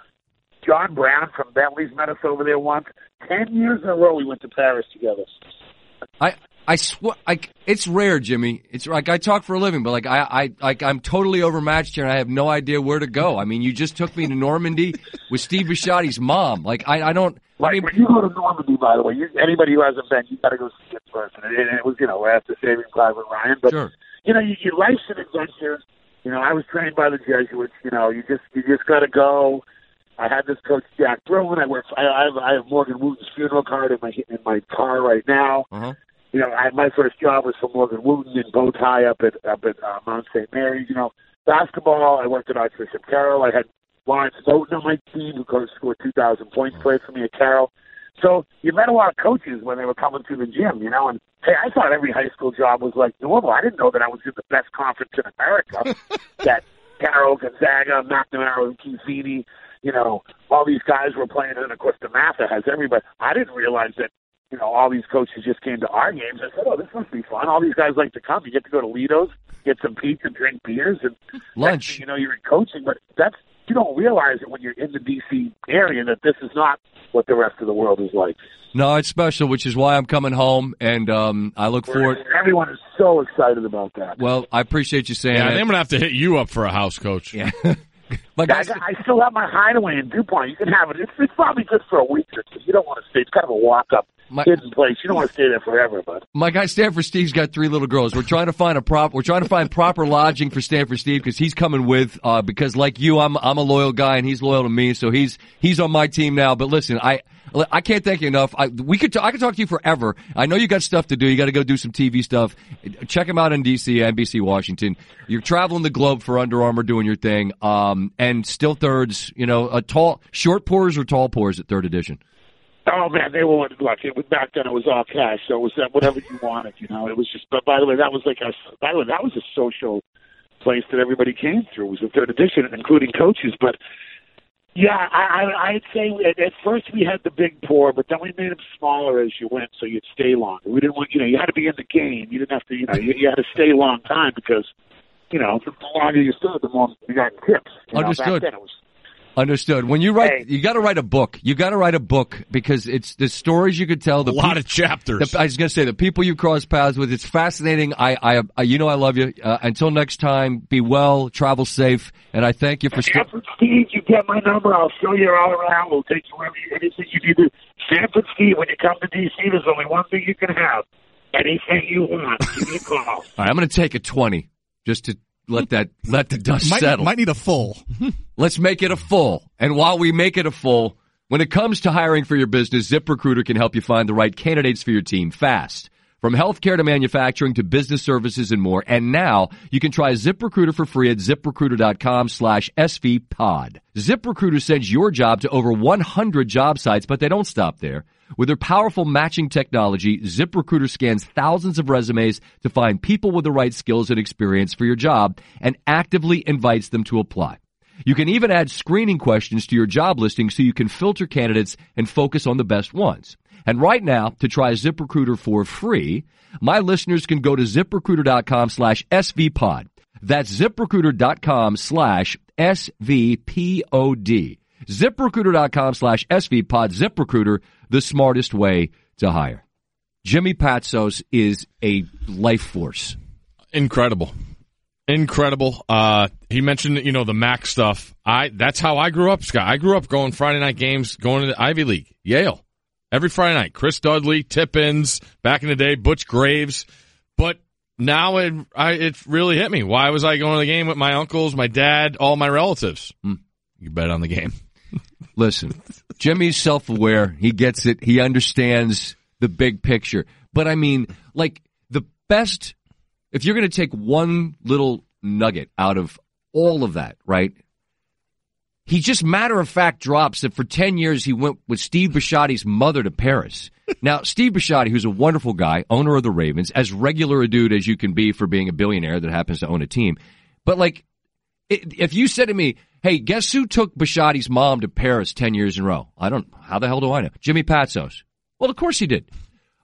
John Brown from Bentley's met us over there once. Ten years in a row we went to Paris together. I I swear, like it's rare, Jimmy. It's like I talk for a living, but like I I like I'm totally overmatched here, and I have no idea where to go. I mean, you just took me to Normandy with Steve Bisciotti's mom. Like I I don't. I Like mean, when you go to Normandy, by the way, you, anybody who hasn't been, you got to go see it first. And it, and it was, you know, after Saving Private Ryan, but sure. you know, you, your life's an adventure. You know, I was trained by the Jesuits. You know, you just you just got to go. I had this coach Jack Bruen. I work. I, I have I have Morgan Wootten's funeral card in my in my car right now. Uh-huh. You know, I, my first job was for Morgan Wootten in bow tie up at up at uh, Mount St. Mary's. You know, basketball. I worked at Archbishop Carroll. I had Lawrence Moten on my team who coached scored two thousand points, played for me at Carroll. So you met a lot of coaches when they were coming to the gym, you know, and hey, I thought every high school job was like normal. I didn't know that I was in the best conference in America. that Carroll, Gonzaga, McNamara, and Keithini, you know, all these guys were playing, and of course DeMatha has everybody. I didn't realize that, you know, all these coaches just came to our games. I said, oh, this must be fun. All these guys like to come. You get to go to Ledo's, get some pizza, drink beers, and Lunch. thing You know, you're in coaching, but that's you don't realize it when you're in the DC area that this is not what the rest of the world is like. No, it's special, which is why I'm coming home, and um, I look forward. Everyone is so excited about that. Well, I appreciate you saying Yeah, that. I'm gonna have to hit you up for a house, Coach. Yeah. But I, guys, I still have my hideaway in DuPont. You can have it. It's, it's probably good for a week or two. You don't want to stay. It's kind of a walk-up My- hidden place. You don't want to stay there forever, but my guy Stanford Steve's got three little girls. We're trying to find a prop. We're trying to find proper lodging for Stanford Steve because he's coming with. Uh, because like you, I'm I'm a loyal guy and he's loyal to me, so he's he's on my team now. But listen, I I can't thank you enough. I we could t- I could talk to you forever. I know you got stuff to do. You got to go do some TV stuff. Check him out in DC, NBC Washington. You're traveling the globe for Under Armour, doing your thing. Um, and still thirds. You know, a tall short pours or tall pours at third edition. Oh man, they were look. It was back then. It was all cash, so it was uh, whatever you wanted. You know, it was just. But by the way, that was like a. By the way, that was a social place that everybody came through. It was the third edition, including coaches, but. Yeah, I, I, I'd say at, at first we had the big pour, but then we made them smaller as you went, so you'd stay longer. We didn't want, you know, you had to be in the game. You didn't have to, you know, you, you had to stay a long time because, you know, the longer you stood, the more you got tips. You know, Understood. Back then it was, Understood. When you write, Hey. you got to write a book. You got to write a book because it's the stories you could tell. A The lot peop- of chapters. the, I was going to say the people you cross paths with. It's fascinating. I, I, I you know, I love you. Uh, until next time, be well, travel safe, and I thank you for. St- Sanford Steve, you get my number. I'll show you all around. We'll take you wherever you, anything you need to. Sanford Steve, when you come to D.C., there's only one thing you can have. Anything you want, give me a call. All right, I'm going to take a twenty just to let that let the dust Might, settle. might need a full. Let's make it a full. And while we make it a full, when it comes to hiring for your business, ZipRecruiter can help you find the right candidates for your team fast. From healthcare to manufacturing to business services and more. And now you can try ZipRecruiter for free at ziprecruiter.com slash svpod. ZipRecruiter sends your job to over 100 job sites, but they don't stop there. With their powerful matching technology, ZipRecruiter scans thousands of resumes to find people with the right skills and experience for your job and actively invites them to apply. You can even add screening questions to your job listing so you can filter candidates and focus on the best ones. And right now, to try ZipRecruiter for free, my listeners can go to ziprecruiter.com slash svpod. That's ziprecruiter.com slash svpod. ZipRecruiter.com slash svpod. ZipRecruiter, the smartest way to hire. Jimmy Patsos is a life force. Incredible. Incredible. Uh, he mentioned, you know, the Mac stuff. I, that's how I grew up, Scott. I grew up going Friday night games, going to the Ivy League, Yale. Every Friday night, Chris Dudley, Tippins, back in the day, Butch Graves. But now it, I, it really hit me. Why was I going to the game with my uncles, my dad, all my relatives? Hmm. You bet on the game. Listen, Jimmy's self aware. He gets it. He understands the big picture. But I mean, like, the best, if you're going to take one little nugget out of all of that, right? He just matter of fact drops that for 10 years he went with Steve Bisciotti's mother to Paris. now, Steve Bisciotti, who's a wonderful guy, owner of the Ravens, as regular a dude as you can be for being a billionaire that happens to own a team. But like, if you said to me, hey, guess who took Bisciotti's mom to Paris 10 years in a row? I don't, how the hell do I know? Jimmy Patsos. Well, of course he did.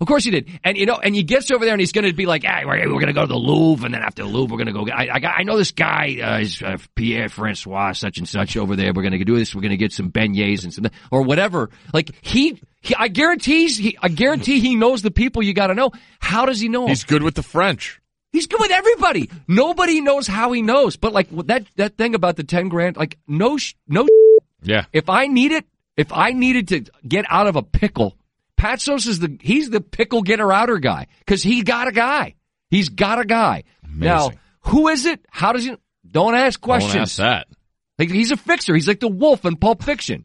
Of course he did. And you know, and he gets over there and he's going to be like, hey, we're, we're going to go to the Louvre. And then after the Louvre, we're going to go. I, I, I know this guy, uh, is, uh, Pierre Francois, such and such over there. We're going to do this. We're going to get some beignets and some, or whatever. Like he, he I guarantee he, I guarantee he knows the people you got to know. How does he know? He's good with the French. He's good with everybody. Nobody knows how he knows. But like that, that thing about the 10 grand, like no, sh- no. Sh- Yeah. If I need it, if I needed to get out of a pickle, Patsos is the he's the pickle getter outer guy because he got a guy. He's got a guy. Amazing. Now, who is it? How does he? Don't ask questions. Don't ask that. Like he's a fixer. He's like the wolf in Pulp Fiction.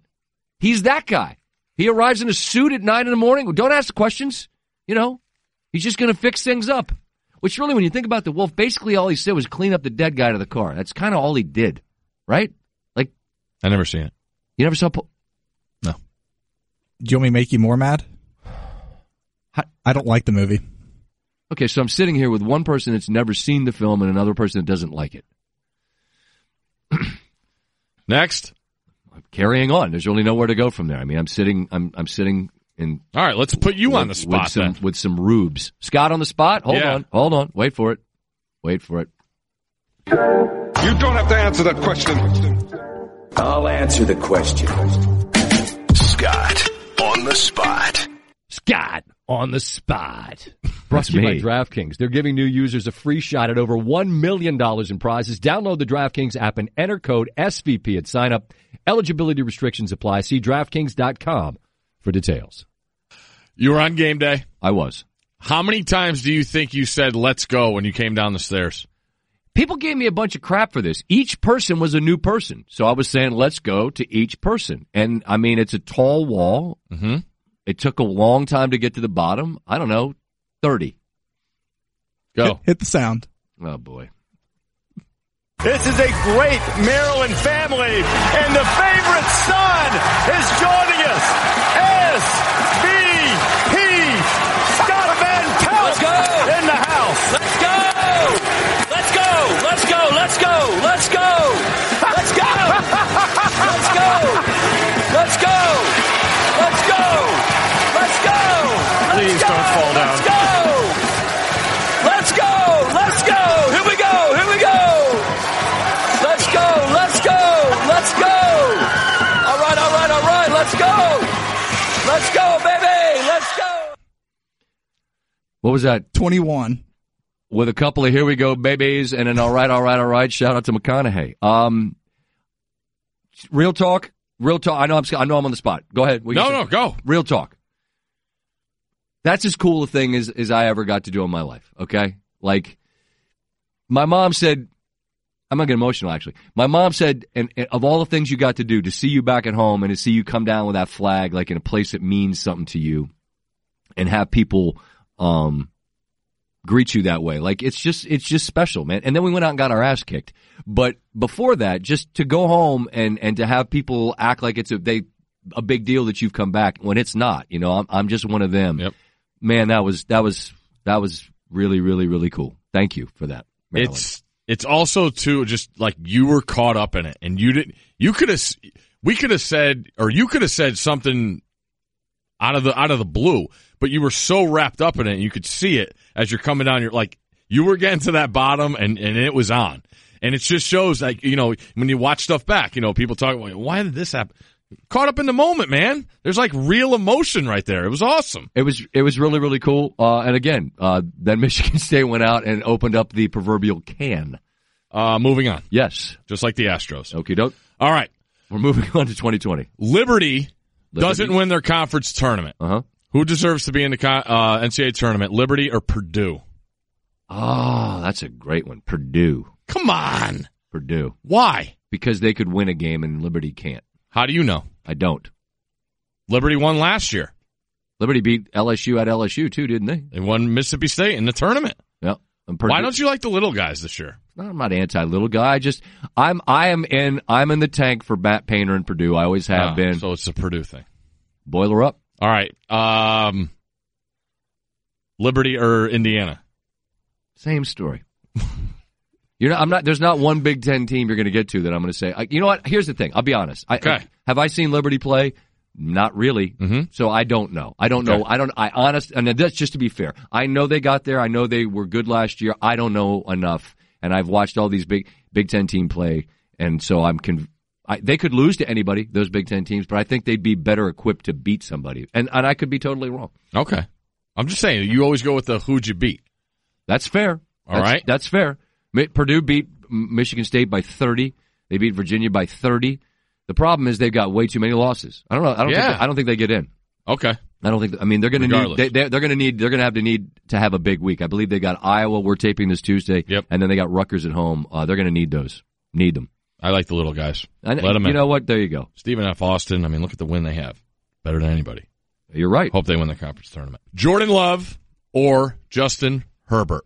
He's that guy. He arrives in a suit at nine in the morning. Don't ask questions. You know, he's just going to fix things up. Which really, when you think about the wolf, basically all he said was clean up the dead guy to the car. That's kind of all he did, right? Like, I never seen it. You never saw? no. Do you want me to make you more mad? I don't like the movie. Okay, so I'm sitting here with one person that's never seen the film and another person that doesn't like it. Next. I'm carrying on. There's really nowhere to go from there. I mean, I'm sitting. I'm I'm sitting in. All right, let's put you with, on the spot with some, then. with some rubes. Scott on the spot. Hold Yeah. on. Hold on. Wait for it. Wait for it. You don't have to answer that question. I'll answer the question. Scott on the spot. Scott on the spot. Brought to you by DraftKings. They're giving new users a free shot at over $1 million in prizes. Download the DraftKings app and enter code SVP at sign up. Eligibility restrictions apply. See DraftKings.com for details. You were on game day. I was. How many times do you think you said "Let's go" when you came down the stairs? People gave me a bunch of crap for this. Each person was a new person. So I was saying, let's go to each person. And I mean, it's a tall wall. Mm-hmm. It took a long time to get to the bottom. I don't know, 30. Go. Hit, hit the sound. Oh, boy. This is a great Maryland family, and the favorite son is joining us. SVP Scott Van Pelt Let's go. in the house. Let's go! Let's go! Let's go! Let's go! Let's go! Let's go! Let's go! Let's go! Let's go, baby! Let's go! What was that? 21. With a couple of here we go babies and an all right, all right, all right. Shout out to McConaughey. Um, real talk, real talk. I know I'm, I know I'm on the spot. Go ahead. What No, say? no, go. Real talk. That's as cool a thing as, as I ever got to do in my life. Okay. Like my mom said, I'm not getting emotional actually. My mom said, and, and of all the things you got to do to see you back at home and to see you come down with that flag, like in a place that means something to you and have people, um, greet you that way. Like it's just it's just special, man. And then we went out and got our ass kicked. But before that, just to go home and and to have people act like it's a they a big deal that you've come back when it's not. You know, I'm I'm just one of them. Yep. Man, that was that was that was really really really cool. Thank you for that. It's it's also too just like you were caught up in it, and you didn't. You could have. We could have said, or you could have said something out of the out of the blue, but you were so wrapped up in it, and you could see it as you're coming down. You're like you were getting to that bottom, and and it was on. And it just shows, like you know, when you watch stuff back, you know, people talk, why did this happen? Caught up in the moment, man. There's like real emotion right there. It was awesome. It was it was really really cool. Uh, and again, uh, then Michigan State went out and opened up the proverbial can. Uh, moving on. Yes, just like the Astros. Okay, doke. All right, we're moving on to 2020. Liberty, Liberty. doesn't win their conference tournament. Uh huh. Who deserves to be in the con- uh, NCAA tournament, Liberty or Purdue? Oh, that's a great one. Purdue. Come on. Purdue. Why? Because they could win a game and Liberty can't. How do you know? I don't. Liberty won last year. Liberty beat LSU at LSU too, didn't they? They won Mississippi State in the tournament. Yep. Why don't you like the little guys this year? I'm not anti little guy. I just I'm I am in I'm in the tank for Matt Painter and Purdue. I always have Oh, been. So it's a Purdue thing. Boiler up. All right. Um, Liberty or Indiana? Same story. You're not. I'm not. There's not one Big Ten team you're going to get to that I'm going to say. I, you know what? Here's the thing. I'll be honest. I, Okay. have I seen Liberty play? Not really. Mm-hmm. So I don't know. I don't know. I don't. I honest. And that's just to be fair. I know they got there. I know they were good last year. I don't know enough. And I've watched all these big Big Ten team play, and so I'm. Conv- I, they could lose to anybody, those Big Ten teams, but I think they'd be better equipped to beat somebody. And and I could be totally wrong. Okay. I'm just saying, you always go with the who'd you beat. That's fair. All that's, right. that's fair. Purdue beat Michigan State by 30. They beat Virginia by 30. The problem is they've got way too many losses. I don't know. I don't. Yeah. Think, I don't think they get in. Okay. I don't think. I mean, they're going to need. They, they're, they're going to need. They're going to have to need to have a big week. I believe they got Iowa. We're taping this Tuesday. Yep. And then they got Rutgers at home. Uh, they're going to need those. Need them. I like the little guys. And Let them you in. know what? There you go. Stephen F. Austin. I mean, look at the win they have. Better than anybody. You're right. Hope they win the conference tournament. Jordan Love or Justin Herbert.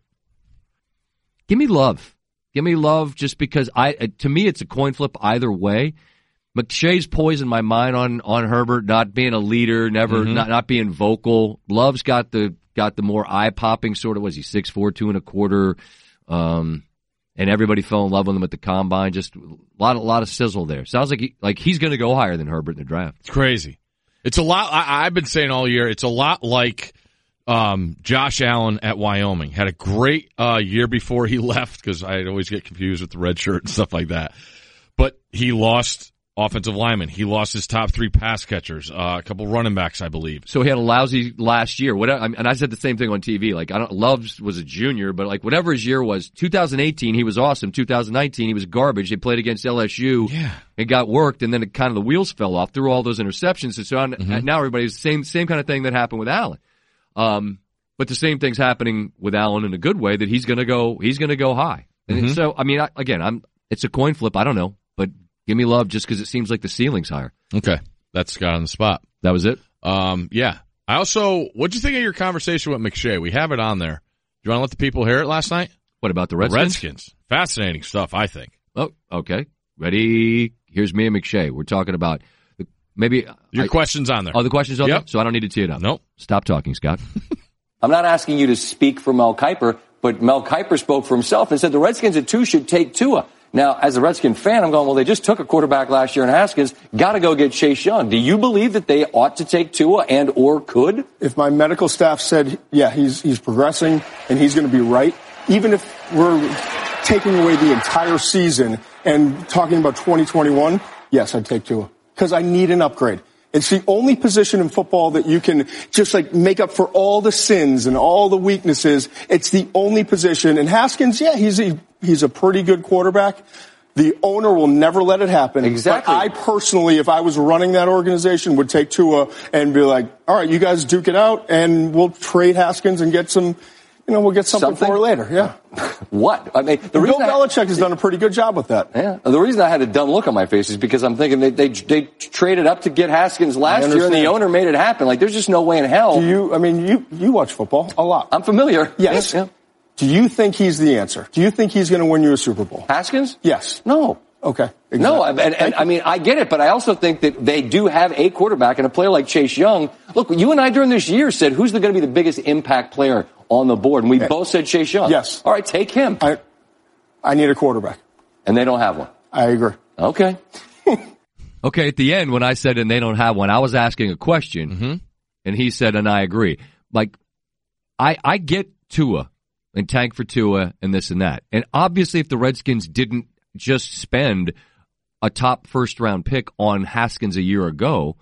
Give me love. Give me love just because I uh, to me it's a coin flip either way. McShay's poisoned my mind on on Herbert not being a leader, never Mhm. not not being vocal. Love's got the got the more eye popping sort of was he six four two and a quarter, um, and everybody fell in love with him at the combine. Just a lot a lot of sizzle there. Sounds like he, like he's going to go higher than Herbert in the draft. It's crazy. It's a lot. I, I've been saying all year. It's a lot like um, Josh Allen at Wyoming. Had a great uh, year before he left because I always get confused with the red shirt and stuff like that. But he lost offensive linemen. He lost his top three pass catchers, uh, a couple running backs, I believe. So he had a lousy last year. Whatever, I mean, and I said the same thing on TV. Like I don't, Love's was a junior, but like whatever his year was, 2018 he was awesome. 2019 he was garbage. They played against LSU. Yeah. It got worked, and then it kind of the wheels fell off through all those interceptions. And so on, Mm-hmm. now everybody's same same kind of thing that happened with Allen. Um, but the same thing's happening with Allen in a good way that he's going to go he's going to go high. And Mhm. so I mean, I, again, I'm it's a coin flip. I don't know, but give me love just because it seems like the ceiling's higher. Okay, that's Scott on the spot. That was it. Um, yeah. I also, what'd you think of your conversation with McShay? We have it on there. Do you want to let the people hear it last night? What about the Redskins? Redskins. Fascinating stuff, I think. Oh, okay. Ready? Here's me and McShay. We're talking about maybe Your I- question's on there. Oh, the questions on Yep. there, so I don't need to tee it up. Nope. Stop talking, Scott. I'm not asking you to speak for Mel Kiper, but Mel Kiper spoke for himself and said the Redskins at two should take Tua. Now, as a Redskin fan, I'm going, well, they just took a quarterback last year in Haskins. Got to go get Chase Young. Do you believe that they ought to take Tua and or could? If my medical staff said, yeah, he's, he's progressing and he's going to be right, even if we're taking away the entire season and talking about 2021, yes, I'd take Tua. Because I need an upgrade. It's the only position in football that you can just like make up for all the sins and all the weaknesses. It's the only position. And Haskins, yeah, he's a, he's a pretty good quarterback. The owner will never let it happen. Exactly. But I personally, if I was running that organization, would take Tua and be like, all right, you guys duke it out and we'll trade Haskins and get some, you know, we'll get something, Something? for later. Yeah. What? I mean, the reason Belichick has done a pretty good job with that. Yeah. The reason I had a dumb look on my face is because I'm thinking they, they, they traded up to get Haskins last year and the owner made it happen. Like, there's just no way in hell. Do you, I mean, you, you watch football a lot. I'm familiar. Yes. Yeah. Do you think he's the answer? Do you think he's going to win you a Super Bowl? Haskins? Yes. No. Okay. No, and, and I mean, I get it, but I also think that they do have a quarterback and a player like Chase Young. Look, you and I during this year said who's going to be the biggest impact player on the board, and we both said Chase Young. Yes. All right, take him. I, I need a quarterback. And they don't have one. I agree. Okay. Okay, at the end when I said and they don't have one, I was asking a question, Mm-hmm. and he said and I agree. Like, I I get Tua and tank for Tua and this and that, and obviously if the Redskins didn't just spend a top first round pick on Haskins a year ago,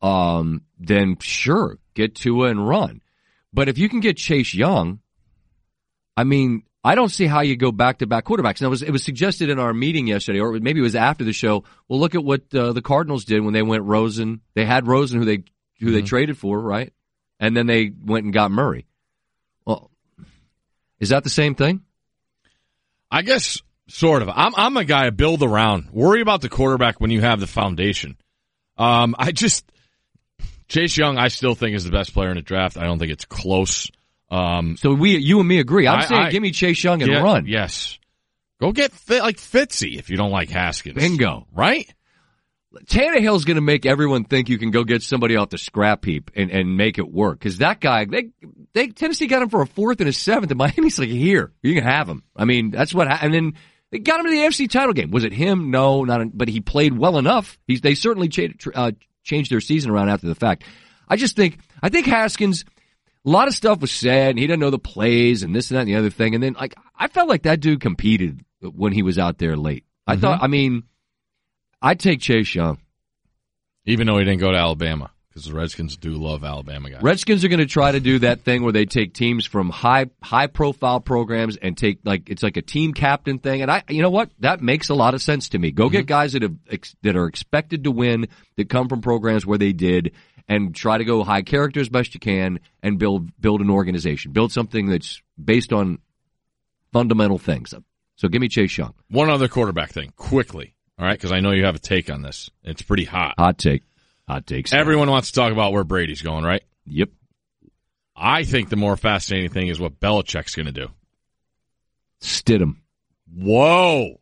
um, then sure get Tua and run. But if you can get Chase Young, I mean, I don't see how you go back to back quarterbacks. Now, it was, it was suggested in our meeting yesterday, or maybe it was after the show. Well, look at what uh, the Cardinals did when they went Rosen. They had Rosen, who they who they traded for, right? And then they went and got Murray. Well, is that the same thing? I guess sort of. I'm I'm a guy to build around. Worry about the quarterback when you have the foundation. Um, I just Chase Young, I still think is the best player in the draft. I don't think it's close. Um, So we, you and me agree. I'm I- saying, I- give me Chase Young and yeah, run. Yes, go get fit like Fitzy if you don't like Haskins. Bingo. Right? Tannehill's going to make everyone think you can go get somebody off the scrap heap and, and make it work. Because that guy, they, they Tennessee got him for a fourth and a seventh, and Miami's like, here, you can have him. I mean, that's what. Ha- and then they got him to the AFC title game. Was it him? No, not. But he played well enough. He's they certainly cha- tr- uh, changed their season around after the fact. I just think I think Haskins. A lot of stuff was said, and he didn't know the plays and this and that and the other thing. And then, like, I felt like that dude competed when he was out there late. I mm-hmm. thought, I mean, I'd take Chase Young. Even though he didn't go to Alabama because the Redskins do love Alabama guys. Redskins are going to try to do that thing where they take teams from high high profile programs and take like it's like a team captain thing. And I, you know what, that makes a lot of sense to me. Go get mm-hmm. guys that have ex, that are expected to win that come from programs where they did, and try to go high character as best you can and build build an organization, build something that's based on fundamental things. So give me Chase Young. One other quarterback thing, quickly. All right, because I know you have a take on this. It's pretty hot. Hot take, hot takes. Everyone wants to talk about where Brady's going, right? Yep. I think the more fascinating thing is what Belichick's going to do. Stidham. Whoa.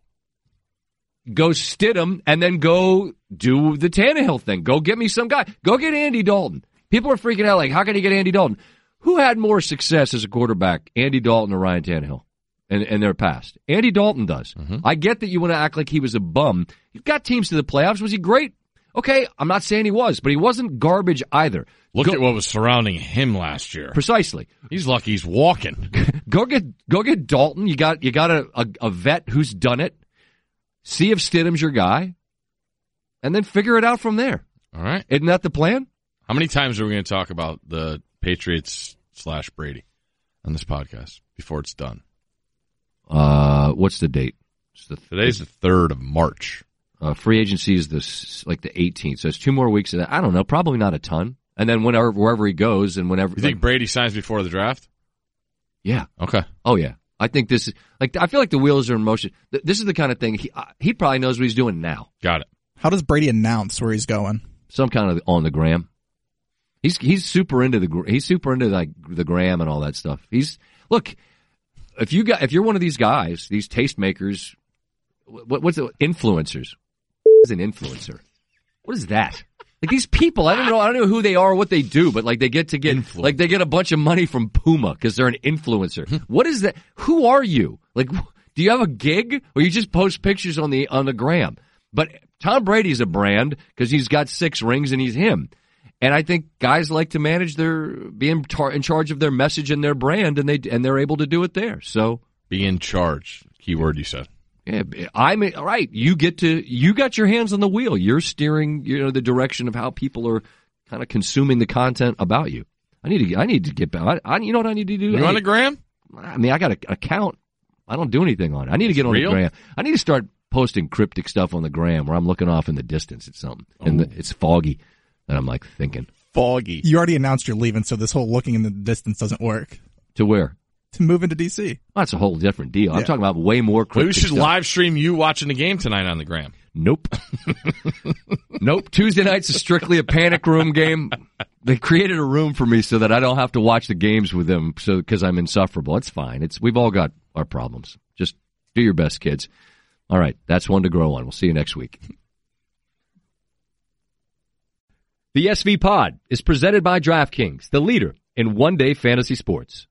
Go Stidham and then go do the Tannehill thing. Go get me some guy. Go get Andy Dalton. People are freaking out like, how can you get Andy Dalton? Who had more success as a quarterback, Andy Dalton or Ryan Tannehill? In their past, Andy Dalton does. Mm-hmm. I get that you want to act like he was a bum. You've got teams to the playoffs. Was he great? Okay, I'm not saying he was, but he wasn't garbage either. Look Go- at what was surrounding him last year. Precisely. He's lucky he's walking. go get go get Dalton. You got you got a, a, a vet who's done it. See if Stidham's your guy, and then figure it out from there. All right. Isn't that the plan? How many times are we going to talk about the Patriots slash Brady on this podcast before it's done? Uh, what's the date? It's the Today's the third of March. Uh, free agency is this like the 18th, so it's two more weeks of that. I don't know, probably not a ton. And then whenever wherever he goes, and whenever You think Brady signs before the draft? yeah, Okay. oh yeah, I think this is like I feel like the wheels are in motion. This is the kind of thing he uh, he probably knows what he's doing now. Got it. How does Brady announce where he's going? some kind of on the gram. He's he's super into the gr- he's super into like the gram and all that stuff. He's look if you got if you're one of these guys, these tastemakers, what, what's the influencers? What is an influencer? What is that? Like these people, I don't know, I don't know who they are, or what they do, but like they get to get like they get a bunch of money from Puma because they're an influencer. Hmm. what is that? Who are you? Like, do you have a gig or you just post pictures on the on the gram? But Tom Brady's a brand because he's got six rings and he's him. And I think guys like to manage their be in, tar- in charge of their message and their brand, and they and they're able to do it there. So Be in charge. Keyword you said. Yeah, I'm all right. You get to you got your hands on the wheel. You're steering, you know, the direction of how people are kind of consuming the content about you. I need to I need to get back. I, I you know what I need to do? You I on need- the gram? I mean, I got an account. I don't do anything on it. I need to get on real? the gram. I need to start posting cryptic stuff on the gram where I'm looking off in the distance at something and the, oh. it's foggy, and I'm like thinking Foggy. You already announced you're leaving, so this whole looking in the distance doesn't work. to where. To move into DC. Well, that's a whole different deal. I'm talking about way more Maybe we should stuff. live stream you watching the game tonight on the gram. Nope. nope. Tuesday night's is strictly a panic room game. they created a room for me so that I don't have to watch the games with them. So because I'm insufferable, it's fine. It's we've all got our problems. Just do your best, kids. All right, that's one to grow on. We'll see you next week. The SV Pod is presented by DraftKings, the leader in one day fantasy sports.